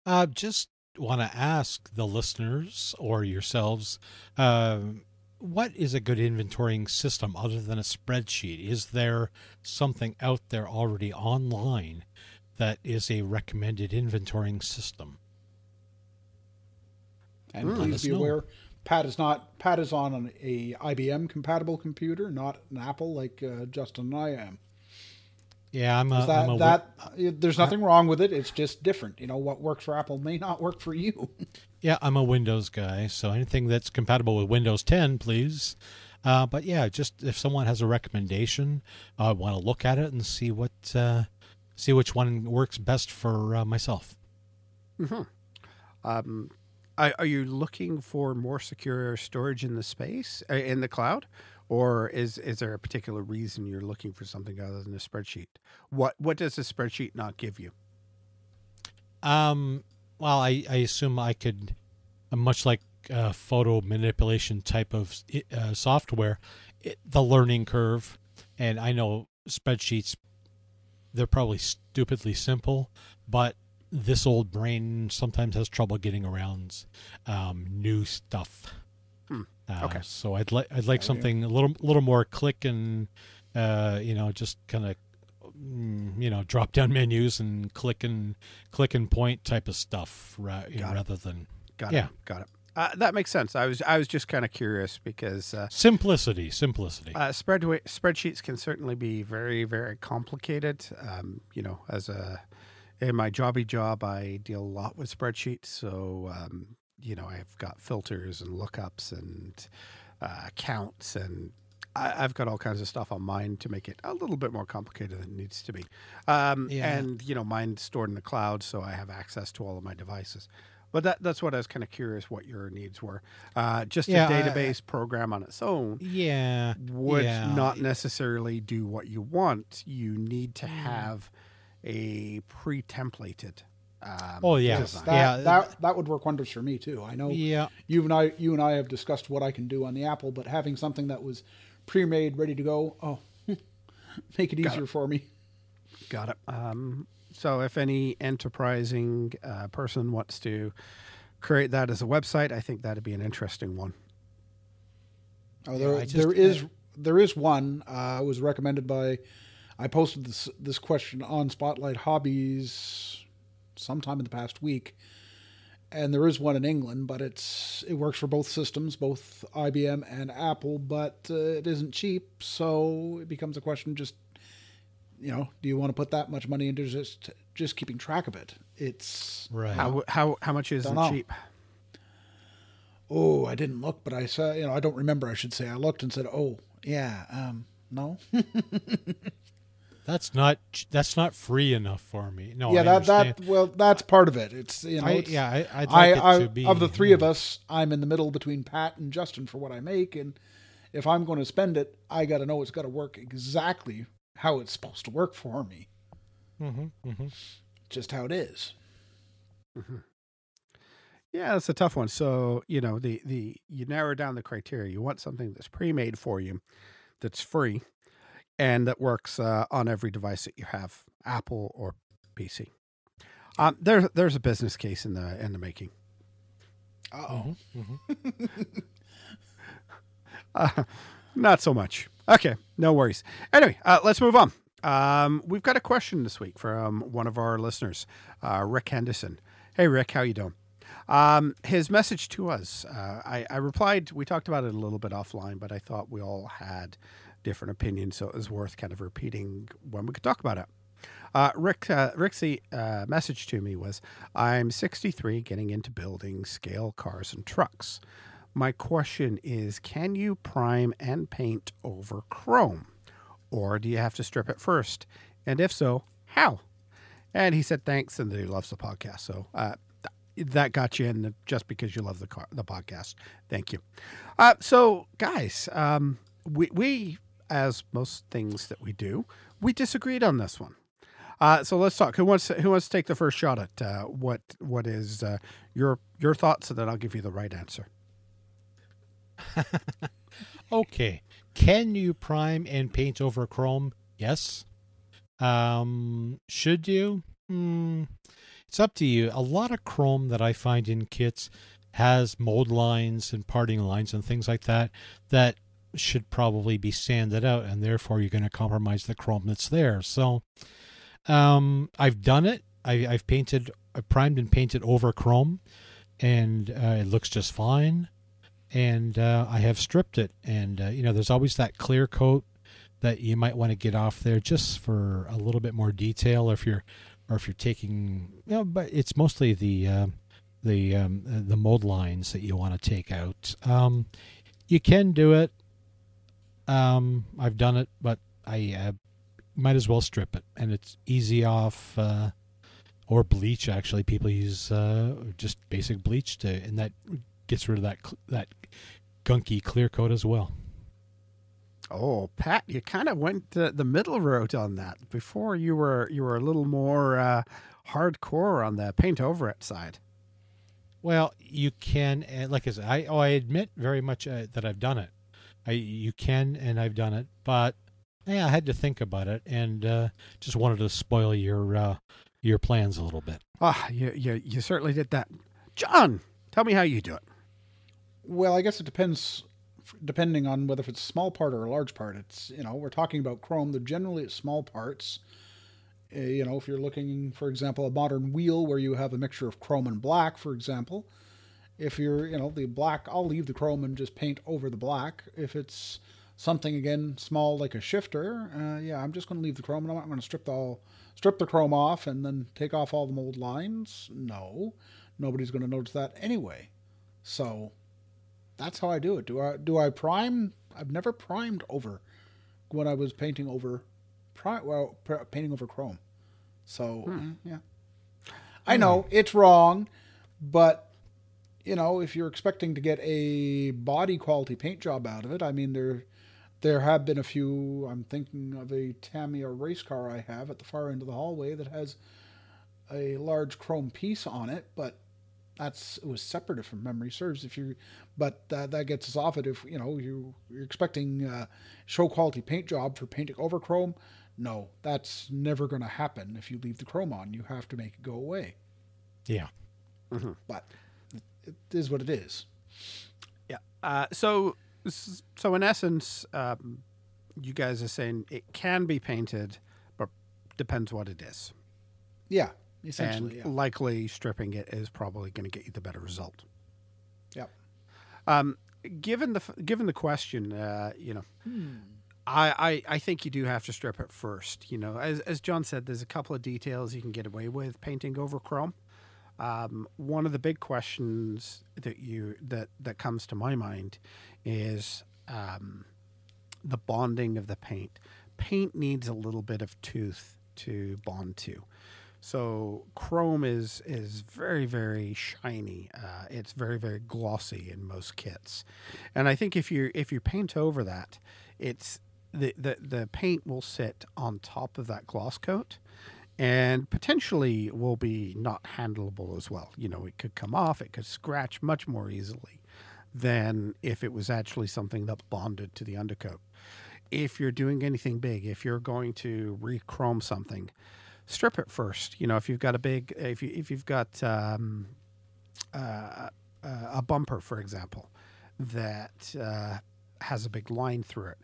Uh, just want to ask the listeners or yourselves, uh, what is a good inventorying system other than a spreadsheet? Is there something out there already online that is a recommended inventorying system? and Mm. Please us be know. aware, Pat is not Pat is on an, a IBM compatible computer, not an Apple like uh, Justin and I am. Yeah, I'm a, that I'm a that uh, there's nothing wrong with it. It's just different. You know what works for Apple may not work for you. Yeah, I'm a Windows guy, so anything that's compatible with Windows 10, please. Uh, but yeah, just if someone has a recommendation, I want to look at it and see what uh, see which one works best for uh, myself. Um, are, you looking for more secure storage in the space uh, in the cloud, or is is there a particular reason you're looking for something other than a spreadsheet? What what does a spreadsheet not give you? Um, well, I, I assume I could, uh, much like uh, photo manipulation type of uh, software, it, the learning curve, and I know spreadsheets, they're probably stupidly simple, but this old brain sometimes has trouble getting around um, new stuff. Hmm. Uh, Okay. So I'd like I'd like yeah. something a little little more click and uh, you know just kind of mm, you know drop down menus and click and click and point type of stuff ra- you know, Got it. rather than Got Yeah. it. Got it. Uh, that makes sense. I was I was just kind of curious because uh, simplicity. Simplicity. uh, spread spreadsheets can certainly be very very complicated. Um, you know, as a in my jobby job, I deal a lot with spreadsheets. So um, you know, I've got filters and lookups and uh, counts and. I- I've got all kinds of stuff on mine to make it a little bit more complicated than it needs to be. Um, Yeah. And, you know, mine's stored in the cloud, so I have access to all of my devices. But that, that's what I was kind of curious what your needs were. Uh, just Yeah, a I- database program on its own yeah. would yeah. not necessarily do what you want. You need to Mm. have a pre-templated. Um, Oh, yeah. Yes, that, Yeah. that that would work wonders for me too. I know Yeah. you and I you and I have discussed what I can do on the Apple, but having something that was pre-made, ready to go, oh, make it Got easier for me. Got it. Um, so, if any enterprising uh, person wants to create that as a website, I think that'd be an interesting one. Oh, there, I just- there is there is one. Uh, was recommended by. I posted this this question on Spotlight Hobbies sometime in the past week, and there is one in England, but it's it works for both systems, both IBM and Apple, but uh, it isn't cheap, so it becomes a question just. You know, do you want to put that much money into just just keeping track of it? It's Right. How how how much is it know. cheap? oh, I didn't look, but I saw. You know, I don't remember. I should say I looked and said, oh, yeah, um, no, That's not that's not free enough for me. No. yeah, I that understand. that well, that's part of it. It's you know, I, it's, yeah, I, I'd like I it to be of the three of us, I'm in the middle between Pat and Justin for what I make, and if I'm going to spend it, I got to know it's got to work exactly how it's supposed to work for me, Mhm, mhm. just how it is. Yeah, that's a tough one. So you know the the you narrow down the criteria. You want something that's pre-made for you, that's free, and that works uh, on every device that you have, Apple or PC. Um, there's there's a business case in the in the making. Oh, Mhm, mhm. Uh, not so much. Okay, no worries. Anyway, uh, let's move on. Um, we've got a question this week from one of our listeners, uh, Rick Henderson. Hey, Rick, how you doing? Um, his message to us, uh, I, I replied. We talked about it a little bit offline, but I thought we all had different opinions, so it was worth kind of repeating when we could talk about it. Uh, Rick, uh, Rick's uh, message to me was, "I'm 63, getting into building scale cars and trucks. My question is, can you prime and paint over chrome, or do you have to strip it first? And if so, how?" And he said thanks, and that he loves the podcast. So uh, th- that got you in just because you love the car, the podcast. Thank you. Uh, so, guys, um, we we as most things that we do, we disagreed on this one. Uh, so let's talk. Who wants who wants to take the first shot at uh, what what is uh, your your thoughts, and then I'll give you the right answer. Okay. Can you prime and paint over Chrome? Yes. Um, should you? Hmm. It's up to you. A lot of Chrome that I find in kits has mold lines and parting lines and things like that that should probably be sanded out, and therefore you're going to compromise the Chrome that's there. So, um, I've done it. I, I've painted, I primed and painted over Chrome, and uh, it looks just fine and uh, I have stripped it. And uh, you know, there's always that clear coat that you might want to get off there just for a little bit more detail, if you're, or if you're taking, you know, but it's mostly the uh, the um, the mold lines that you want to take out. Um, you can do it. Um, I've done it, but I uh, might as well strip it, and it's easy off. Uh, or bleach, actually, people use uh, just basic bleach to, and that gets rid of that that gunky clear coat as well. Oh, Pat, you kind of went the, the middle route on that. Before you were you were a little more uh, hardcore on the paint over it side. Well, you can, like I said, I oh I admit very much uh, that I've done it. I you can and I've done it, but yeah, I had to think about it and uh, just wanted to spoil your uh, your plans a little bit. Ah, you, you you certainly did that, John. Tell me how you do it. Well, I guess it depends, depending on whether it's a small part or a large part. It's you know we're talking about chrome. They're generally small parts. Uh, you know, if you're looking, for example, a modern wheel where you have a mixture of chrome and black, for example. If you're, you know, the black, I'll leave the chrome and just paint over the black. If it's something again small like a shifter, uh, yeah, I'm just going to leave the chrome and I'm not going to strip the all, strip the chrome off and then take off all the mold lines. No, nobody's going to notice that anyway. So that's how I do it. Do I do I prime? I've never primed over when I was painting over, pri- well, pr- painting over chrome. So Hmm. yeah, I know it's wrong, but you know if you're expecting to get a body quality paint job out of it, I mean there there have been a few. I'm thinking of a Tamiya race car I have at the far end of the hallway that has a large chrome piece on it, but that's it was separate if memory serves. If you, but uh, that gets us off it. If you know you you're expecting uh, show quality paint job for painting over chrome, no, that's never going to happen. If you leave the chrome on, you have to make it go away. Yeah. But it, is what it is. Yeah. Uh, so so in essence, um, you guys are saying it can be painted, but depends what it is. Yeah, And essentially. yeah. likely stripping it is probably going to get you the better result. Yeah. Um, given the given the question, uh, you know, I, I I think you do have to strip it first. You know, as as John said, there's a couple of details you can get away with painting over chrome. Um, one of the big questions that you that that comes to my mind is um, the bonding of the paint. Paint needs a little bit of tooth to bond to. So chrome is is very very shiny. Uh, it's very very glossy in most kits, and I think if you if you paint over that, it's the, the the paint will sit on top of that gloss coat, and potentially will be not handleable as well. You know, it could come off, it could scratch much more easily than if it was actually something that bonded to the undercoat. If you're doing anything big, if you're going to re-chrome something, strip it first. You know, if you've got a big, if you if you've got um, uh, uh, a bumper, for example, that uh, has a big line through it,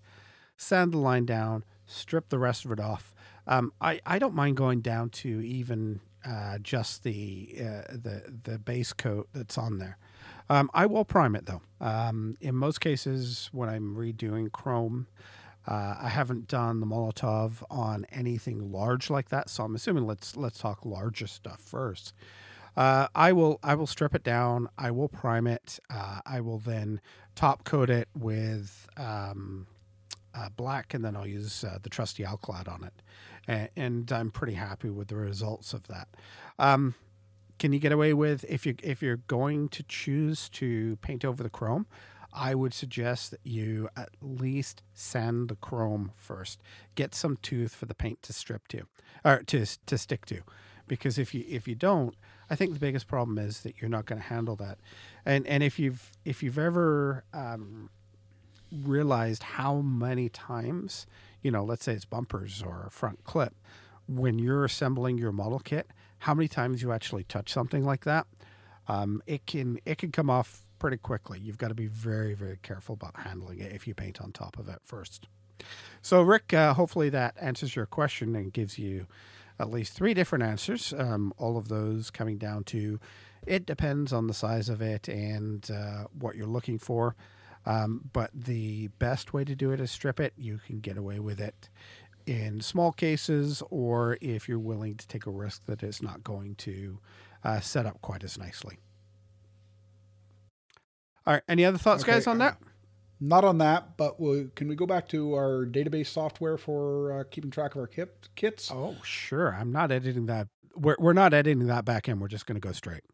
sand the line down, strip the rest of it off. Um, I I don't mind going down to even uh, just the uh, the the base coat that's on there. Um, I will prime it though. Um, in most cases, when I'm redoing chrome, uh, I haven't done the Molotow on anything large like that, so I'm assuming let's let's talk larger stuff first. Uh, I will I will strip it down. I will prime it. Uh, I will then top coat it with um, uh, black, and then I'll use the trusty Alclad on it, and, and I'm pretty happy with the results of that. Um, can you get away with if you if you're going to choose to paint over the chrome? I would suggest that you at least sand the chrome first. Get some tooth for the paint to strip to, or to to stick to, because if you if you don't, I think the biggest problem is that you're not going to handle that. And and if you've if you've ever um, realized how many times, you know, let's say it's bumpers or a front clip, when you're assembling your model kit, how many times you actually touch something like that, um, it can it can come off pretty quickly. You've got to be very very careful about handling it if you paint on top of it first. So Rick, uh, hopefully that answers your question and gives you at least three different answers. Um, all of those coming down to it depends on the size of it and uh, what you're looking for. Um, but the best way to do it is strip it. You can get away with it in small cases, or if you're willing to take a risk that it's not going to uh, set up quite as nicely. All right. Any other thoughts, Okay, guys, on that? Not on that, but we, can we go back to our database software for uh, keeping track of our kit, kits? Oh, sure. I'm not editing that. We're, we're not editing that back in. We're just going to go straight.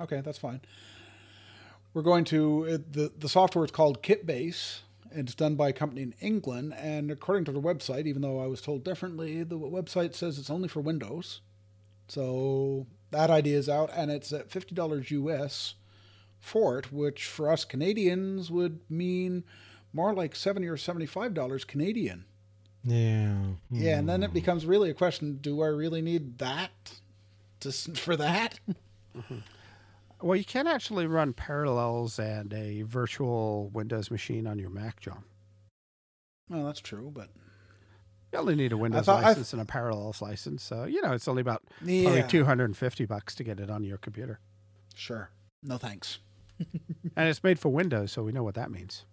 Okay, that's fine. We're going to uh, the the software is called Kitbase. It's done by a company in England, and according to the website, even though I was told differently, the website says it's only for Windows. So that idea is out, and it's at fifty dollars US for it, which for us Canadians would mean more like seventy or seventy-five dollars Canadian. Yeah. Yeah, and then it becomes really a question: Do I really need that to, for that. Well, you can actually run Parallels and a virtual Windows machine on your Mac, John. Well, that's true, but You only need a Windows license and a Parallels license, so you know it's only about probably two hundred and fifty bucks to get it on your computer, sure. No thanks. and it's made for Windows, so we know what that means.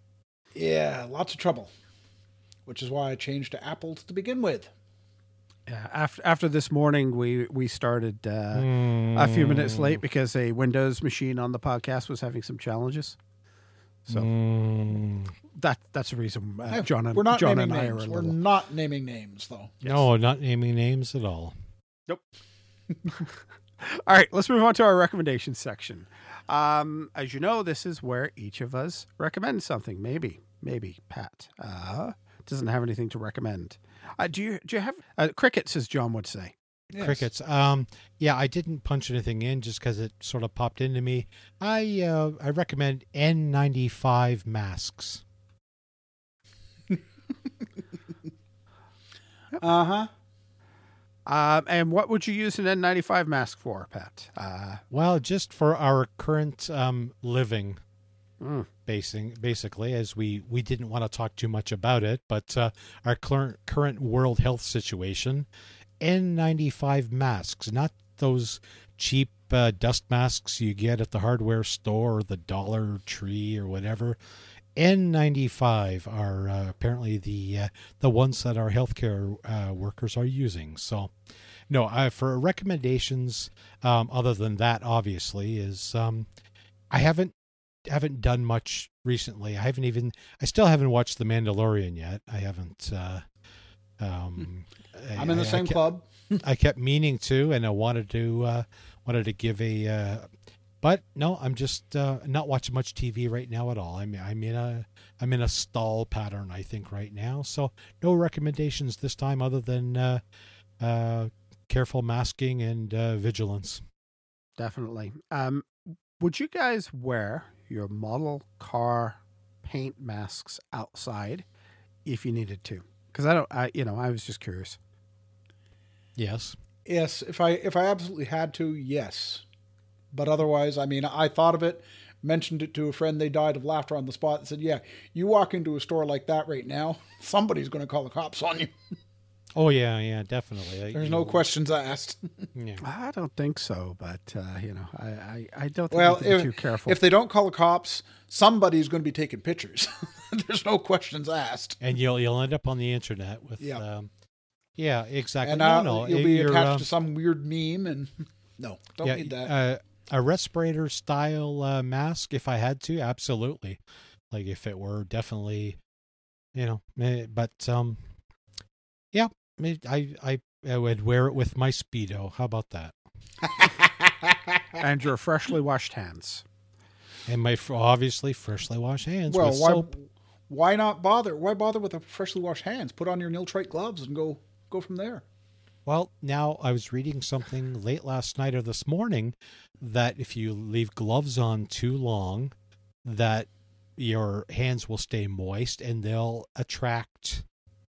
Yeah, lots of trouble, which is why I changed to Apple to begin with. Yeah, after after this morning, we we started uh, a few minutes late because a Windows machine on the podcast was having some challenges. So Mm. that that's the reason uh, Hey, John and we're not John naming and I are a names. We're little. not naming names, though. No, not naming names at all. Nope. all right, let's move on to our recommendations section. Um, as you know, this is where each of us recommends something. Maybe, maybe Pat uh, doesn't have anything to recommend. Uh, do you? Do you have uh, crickets, as John would say? Yes. Crickets. Um, yeah, I didn't punch anything in just because it sort of popped into me. I uh, I recommend N95 masks. Uh huh. Um, and what would you use an N95 mask for, Pat? Uh, Well, just for our current um, living, Mm. basing, basically, as we, we didn't want to talk too much about it, but uh, our current current world health situation, N95 masks, not those cheap uh, dust masks you get at the hardware store or the Dollar Tree or whatever. N95 are uh, apparently the uh, the ones that our healthcare uh, workers are using. So, no, for recommendations, um, other than that, obviously, is um, I haven't haven't done much recently. I haven't even I still haven't watched The Mandalorian yet. I haven't. Uh, um, I- I'm in the I- I same kept- club. I kept meaning to, and I wanted to uh, wanted to give a, uh, but no, I'm just uh, not watching much TV right now at all. I'm I'm in a I'm in a stall pattern, I think, right now. So no recommendations this time, other than uh, uh, careful masking and uh, vigilance. definitely. Um, would you guys wear your model car paint masks outside if you needed to? Because I don't. I you know I was just curious. Yes. Yes, if I if I absolutely had to, yes. But otherwise, I mean, I thought of it, mentioned it to a friend. They died of laughter on the spot and said, "Yeah, you walk into a store like that right now, somebody's going to call the cops on you. Oh yeah, yeah, definitely. There's no questions asked." Yeah. I don't think so, but uh, you know, I, I, I don't think Well, you have if, too careful. if they don't call the cops, somebody's going to be taking pictures. There's no questions asked. And you'll you'll end up on the internet with Yeah. um, yeah, exactly. And no, uh, no, you'll be attached um, to some weird meme and no, don't yeah, need that. Uh, a respirator style uh, mask, if I had to, absolutely. Like if it were definitely, you know, eh, but um, yeah, eh, I I I would wear it with my speedo. How about that? and your freshly washed hands. And my f- obviously freshly washed hands well, with why soap. why not bother? Why bother with a freshly washed hands? Put on your nitrile gloves and go go from there. Well, now I was reading something late last night or this morning that if you leave gloves on too long, that your hands will stay moist and they'll attract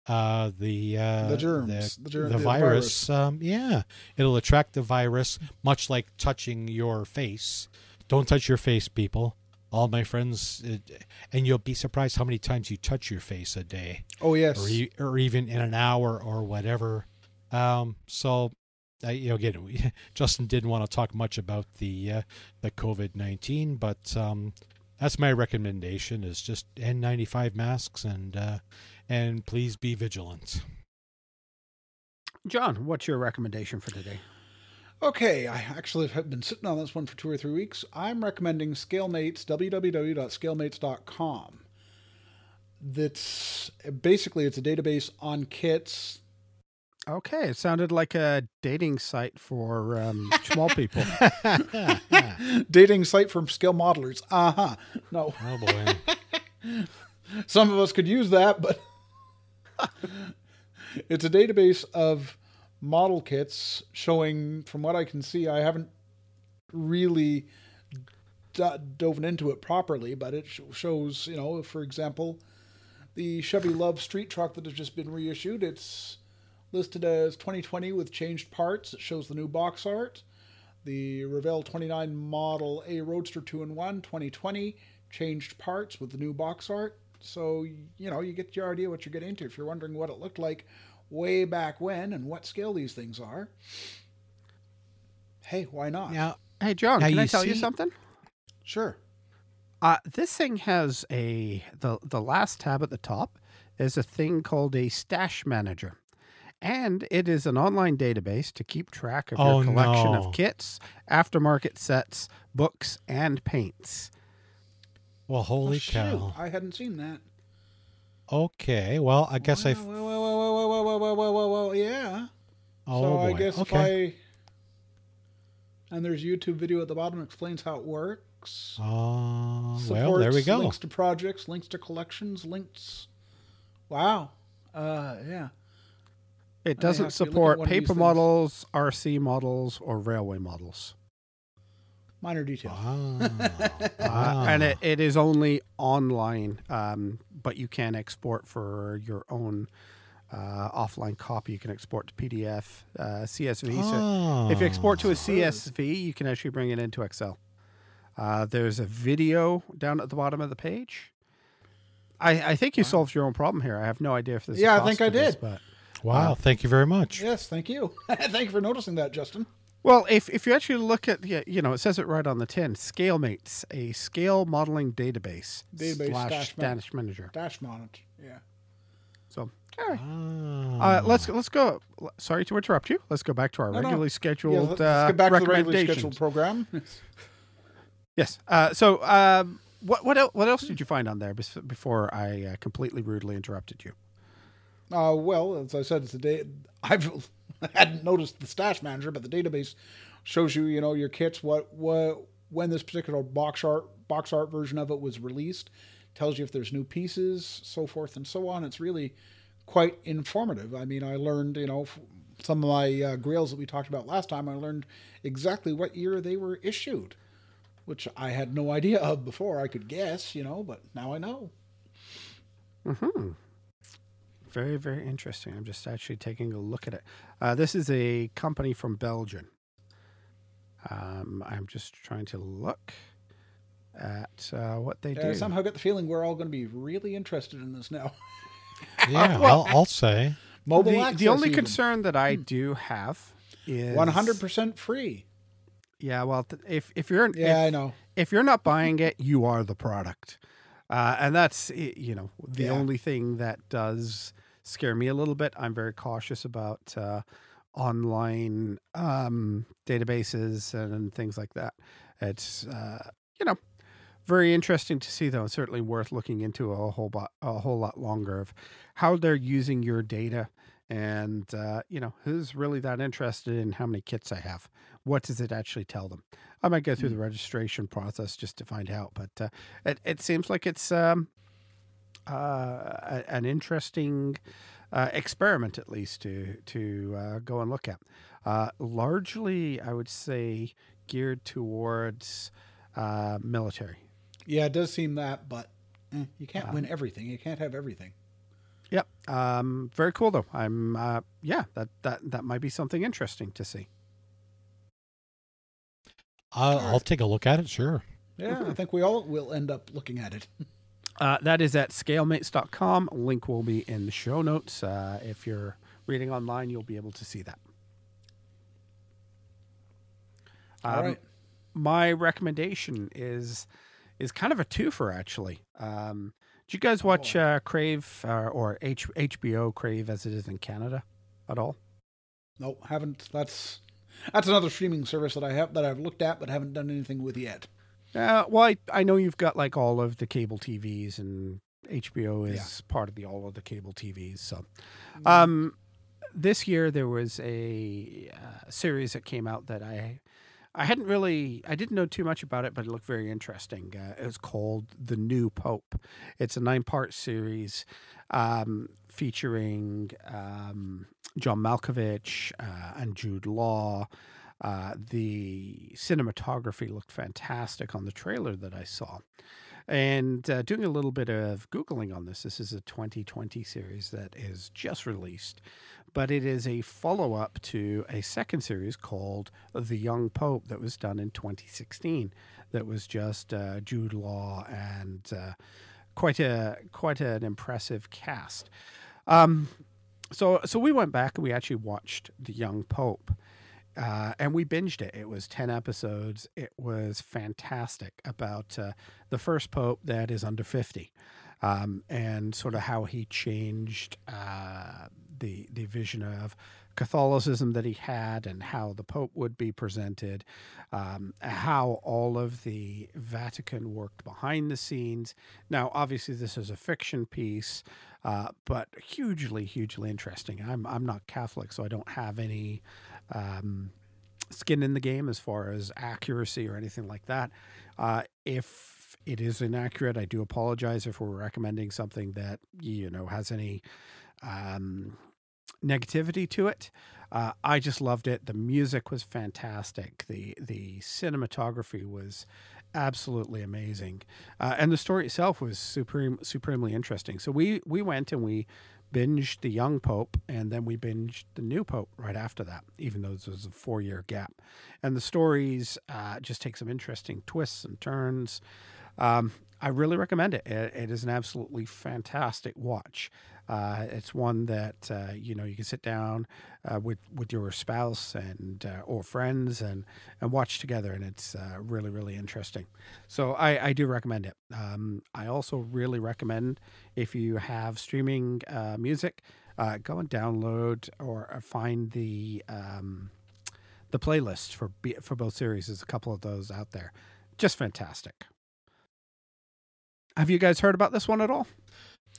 uh, the uh, The germs, the the, the virus. Um, yeah, it'll attract the virus, much like touching your face. Don't touch your face, people. All my friends, uh, and you'll be surprised how many times you touch your face a day Oh yes, or, e- or even in an hour or whatever. Um, so, uh, you know, again, we, Justin didn't want to talk much about the uh, the COVID nineteen, but um, that's my recommendation: is just N ninety five masks and uh, and please be vigilant. John, what's your recommendation for today? Okay, I actually have been sitting on this one for two or three weeks. I'm recommending ScaleMates, www.scalemates.com. That's basically it's a database on kits. Okay, it sounded like a dating site for um, small people. Dating site from scale modelers. Uh huh. No, Oh boy! some of us could use that, but it's a database of model kits showing, from what I can see, I haven't really d- dove into it properly, but it sh- shows, you know, for example, the Chevy LUV street truck that has just been reissued. It's listed as 2020 with changed parts. It shows the new box art. The Revell 29 Model A Roadster 2 in 1 2020 changed parts with the new box art. So, you know, you get your idea what you're getting into. If you're wondering what it looked like way back when and what scale these things are, hey, why not? Now, Hey, John, Now can I you tell you something? Sure. Uh, this thing has a the the last tab at the top is a thing called a stash manager, and it is an online database to keep track of Oh, your collection no. of kits, aftermarket sets, books, and paints. Well, holy Oh, shoot, cow. I hadn't seen that. Okay, well, I guess I. Well, well, well, well, well, well, well, well, well, well, well, yeah. Oh so boy. I guess okay. if I and there's a YouTube video at the bottom explains how it works. Uh, well, there we go. Links to projects, links to collections, links. Wow. Uh, yeah. It doesn't have to look at support one of paper things. models, RC models, or railway models. Minor detail. Ah, Uh, ah. and it, it is only online, um, but you can export for your own uh, offline copy. You can export to PDF, uh, CSV. So if you export to a Ah. CSV, you can actually bring it into Excel. Uh, there's a video down at the bottom of the page. I, I think you solved your own problem here. I have no idea if this. a Yeah, I think to I this, did. but wow, thank you very much. Yes, thank you. thank you for noticing that, Justin. Well, if, if you actually look at, yeah, you know, it says it right on the tin ScaleMates, a scale modeling database, Database slash dash man- Danish manager. Dash monitor. Yeah. So, all right. Ah. Uh, let's let's go. Sorry to interrupt you. Let's go back to our No, no. regularly Yeah, scheduled let's uh, get back to the regularly scheduled program. Yes. Uh, so, um, what what el- what else did you find on there before I uh, completely rudely interrupted you? Uh, well, as I said, it's a I've hadn't noticed the stash manager, but the database shows you, you know, your kits, what what when this particular box art box art version of it was released, tells you if there's new pieces, so forth and so on. It's really quite informative. I mean, I learned, you know, some of my uh, grails that we talked about last time. I learned exactly what year they were issued, which I had no idea of before. I could guess, you know, but now I know. Very very interesting. I'm just actually taking a look at it. Uh, this is a company from Belgium. Um, I'm just trying to look at uh, what they do. somehow get the feeling we're all going to be really interested in this now. yeah, well- I'll, I'll say. Mobile the, the only even. concern that I do have is 100% free. Yeah, well, th- if if you're Yeah, if, I know. if you're not buying it, you are the product, uh, and that's you know the Yeah. only thing that does scare me a little bit. I'm very cautious about uh, online um, databases and things like that. It's uh, you know very interesting to see though. and Certainly worth looking into a whole bo- a whole lot longer of how they're using your data. And uh, you know who's really that interested in how many kits I have? What does it actually tell them? I might go through the registration process just to find out, but uh, it it seems like it's um, uh, an interesting uh, experiment, at least to to uh, go and look at. Uh, largely, I would say geared towards uh, military. Yeah, it does seem that, but eh, you can't win everything. You can't have everything. Yep. Um, very cool though. I'm uh, yeah, that, that that might be something interesting to see. I'll, I'll take a look at it. Sure. Yeah, I think we all will end up looking at it. Uh, that is at scalemates.com. Link will be in the show notes. Uh, if you're reading online, you'll be able to see that. All Um, right. My recommendation is is kind of a twofer actually. Um, did you guys watch uh, Crave uh, or H- HBO Crave as it is in Canada at all? No, haven't. That's that's another streaming service that I have that I've looked at but haven't done anything with yet. Uh, well, I, I know you've got like all of the cable TVs, and HBO is part of the all of the cable TVs. So, um, this year there was a uh, series that came out that I I hadn't really I didn't know too much about it, but it looked very interesting. Uh, it was called The New Pope. It's a nine part series um, featuring um, John Malkovich uh, and Jude Law. Uh, the cinematography looked fantastic on the trailer that I saw. And uh, doing a little bit of Googling on this, this is a 2020 series that is just released, but it is a follow up to a second series called The Young Pope that was done in 2016, that was just uh, Jude Law and uh, quite a quite an impressive cast. Um, so so we went back and we actually watched The Young Pope. Uh, and we binged it. It was 10 episodes. It was fantastic about uh, the first pope that is under 50 um, and sort of how he changed uh, the, the vision of Catholicism that he had and how the pope would be presented, um, how all of the Vatican worked behind the scenes. Now, obviously, this is a fiction piece. Uh, but hugely, hugely interesting. I'm I'm not Catholic, so I don't have any um, skin in the game as far as accuracy or anything like that. Uh, if it is inaccurate, I do apologize if we're recommending something that you know has any um, negativity to it. Uh, I just loved it. The music was fantastic. the The cinematography was absolutely amazing, uh, and the story itself was supreme, supremely interesting. So we we went and we binged the young pope and then we binged the new pope right after that even though this was a four year gap and the stories uh, just take some interesting twists and turns um, i really recommend it. it. it is an absolutely fantastic watch uh, it's one that uh, you know you can sit down uh, with with your spouse and uh, or friends and and watch together, and it's uh, really really interesting. So I, I do recommend it. Um, I also really recommend if you have streaming uh, music, go and download or find the um, the playlist for for both series. There's a couple of those out there, just fantastic. Have you guys heard about this one at all?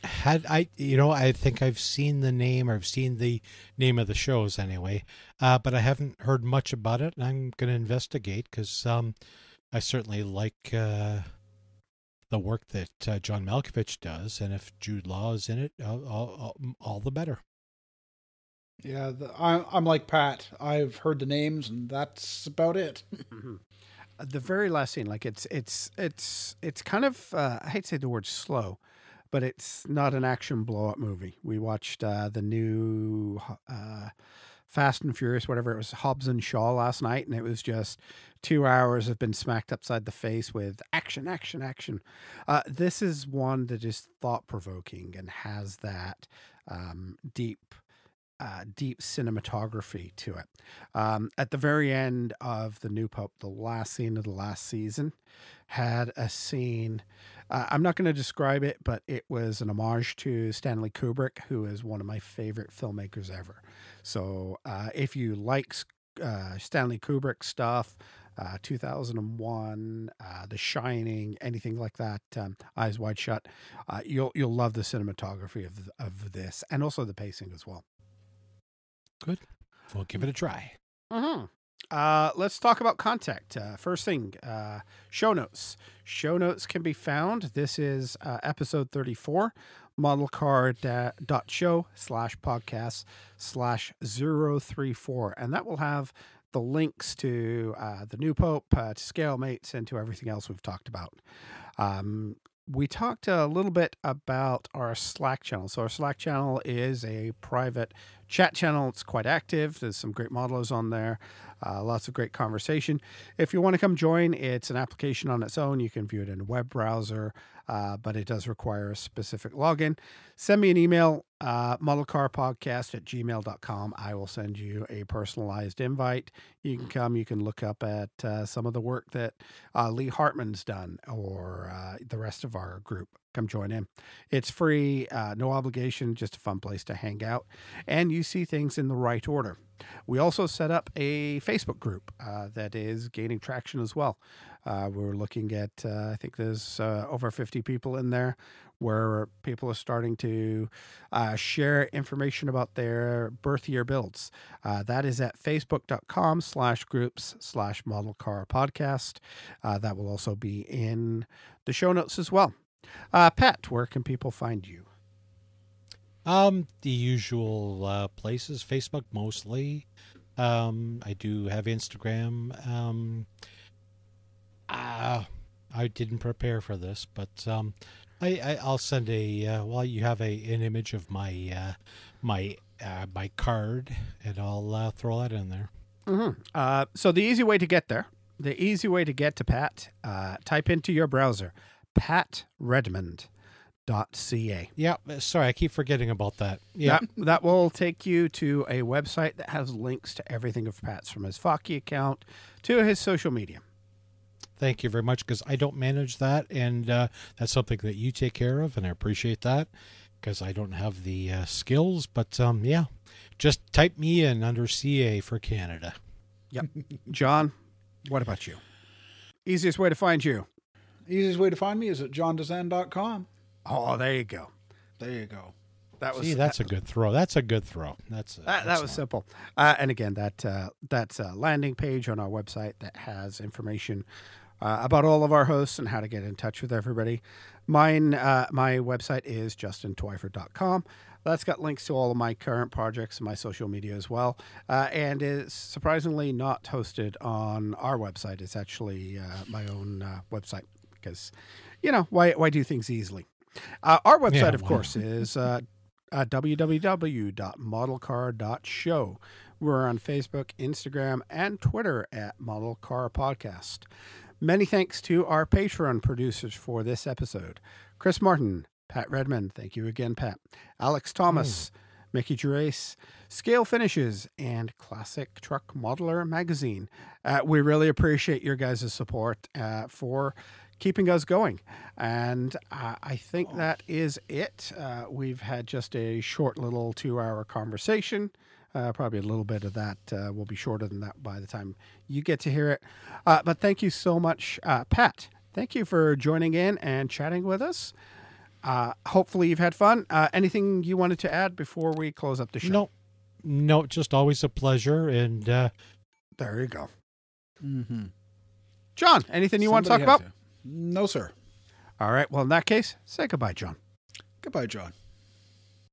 Had I, you know, I think I've seen the name or I've seen the name of the shows anyway, uh, but I haven't heard much about it. And I'm going to investigate because um, I certainly like uh, the work that uh, John Malkovich does, and if Jude Law is in it, all, all, all the better. Yeah, the, I, I'm like Pat. I've heard the names, and that's about it. mm-hmm. The very last scene, like it's it's it's it's kind of uh, I hate to say the word slow but it's not an action blow up movie. We watched uh, the new uh, Fast and Furious, whatever it was, Hobbs and Shaw last night, and it was just two hours of been smacked upside the face with action, action, action. Uh, this is one that is thought provoking and has that um, deep. Uh, deep cinematography to it. Um, at the very end of the New Pope, the last scene of the last season had a scene uh, I'm not going to describe it, but it was an homage to Stanley Kubrick, who is one of my favorite filmmakers ever. So uh, if you like uh, Stanley Kubrick stuff, uh, 2001, uh, The Shining, anything like that, um, Eyes Wide Shut, you'll you'll love the cinematography of of this, and also the pacing as well. Good. We'll give it a try. Mm-hmm. Uh, let's talk about contact. Uh, first thing, uh, show notes. Show notes can be found. This is uh, episode 34, modelcar.show slash podcast slash 034. And that will have the links to uh, the new Pope, uh, to Scale Mates, and to everything else we've talked about. Um, we talked a little bit about our Slack channel. So, our Slack channel is a private chat channel. It's quite active. There's some great modelers on there, uh, lots of great conversation. If you want to come join, it's an application on its own. You can view it in a web browser, uh, but it does require a specific login. Send me an email, uh, modelcarpodcast at gmail.com. I will send you a personalized invite. You can come, you can look up at uh, some of the work that uh, Lee Hartman's done or uh, the rest of our group. Come join in. It's free, uh, no obligation, just a fun place to hang out. And you see things in the right order. We also set up a Facebook group uh, that is gaining traction as well. Uh, we're looking at, uh, I think there's uh, over 50 people in there where people are starting to uh, share information about their birth year builds. That is at facebook.com slash groups slash model car podcast. that will also be in the show notes as well. Pat, where can people find you? Um, the usual uh, places, Facebook mostly. Um, I do have Instagram. Um, uh, I didn't prepare for this, but um, I, I I'll send a uh, well. You have a an image of my uh, my uh, my card, and I'll uh, throw that in there. Mm-hmm. Uh, so the easy way to get there, the easy way to get to Pat, uh, type into your browser patredmond.ca. Yeah, sorry, I keep forgetting about that. Yeah, That, that will take you to a website that has links to everything of Pat's, from his Focky account to his social media. thank you very much because I don't manage that, and uh, that's something that you take care of, and I appreciate that because I don't have the uh, skills. But um, yeah, just type me in under CA for Canada. Yep. John, what about you? Easiest way to find you. Easiest way to find me is at johndezan.com. Oh, there you go. There you go. That was See, that's a good throw. That's a good throw. That's That, that was simple. Uh, and again, that uh, that's a landing page on our website that has information uh, about all of our hosts and how to get in touch with everybody. Mine, uh, my website is justintwyford.com. That's got links to all of my current projects and my social media as well, uh, and is surprisingly not hosted on our website. It's actually uh, my own uh, website because, you know, why why do things easily? Uh, our website, Yeah, of wow. course, is uh, uh, www.modelcar.show. We're on Facebook, Instagram, and Twitter at Model Car Podcast. Many thanks to our Patreon producers for this episode Chris Martin, Pat Redmond. Thank you again, Pat. Alex Thomas, Mickey Gerace, Scale Finishes, and Classic Truck Modeler Magazine. Uh, we really appreciate your guys' support uh, for keeping us going. And uh, I think that is it. Uh, we've had just a short little two hour conversation. Uh, probably a little bit of that uh, will be shorter than that by the time you get to hear it. Uh, but thank you so much, uh, Pat. Thank you for joining in and chatting with us. Uh, hopefully, you've had fun. Uh, anything you wanted to add before we close up the show? No, no, just always a pleasure. And uh, There you go. Mm-hmm. John, anything you want to talk about? No, sir. All right. Well, in that case, say goodbye, John. Goodbye, John.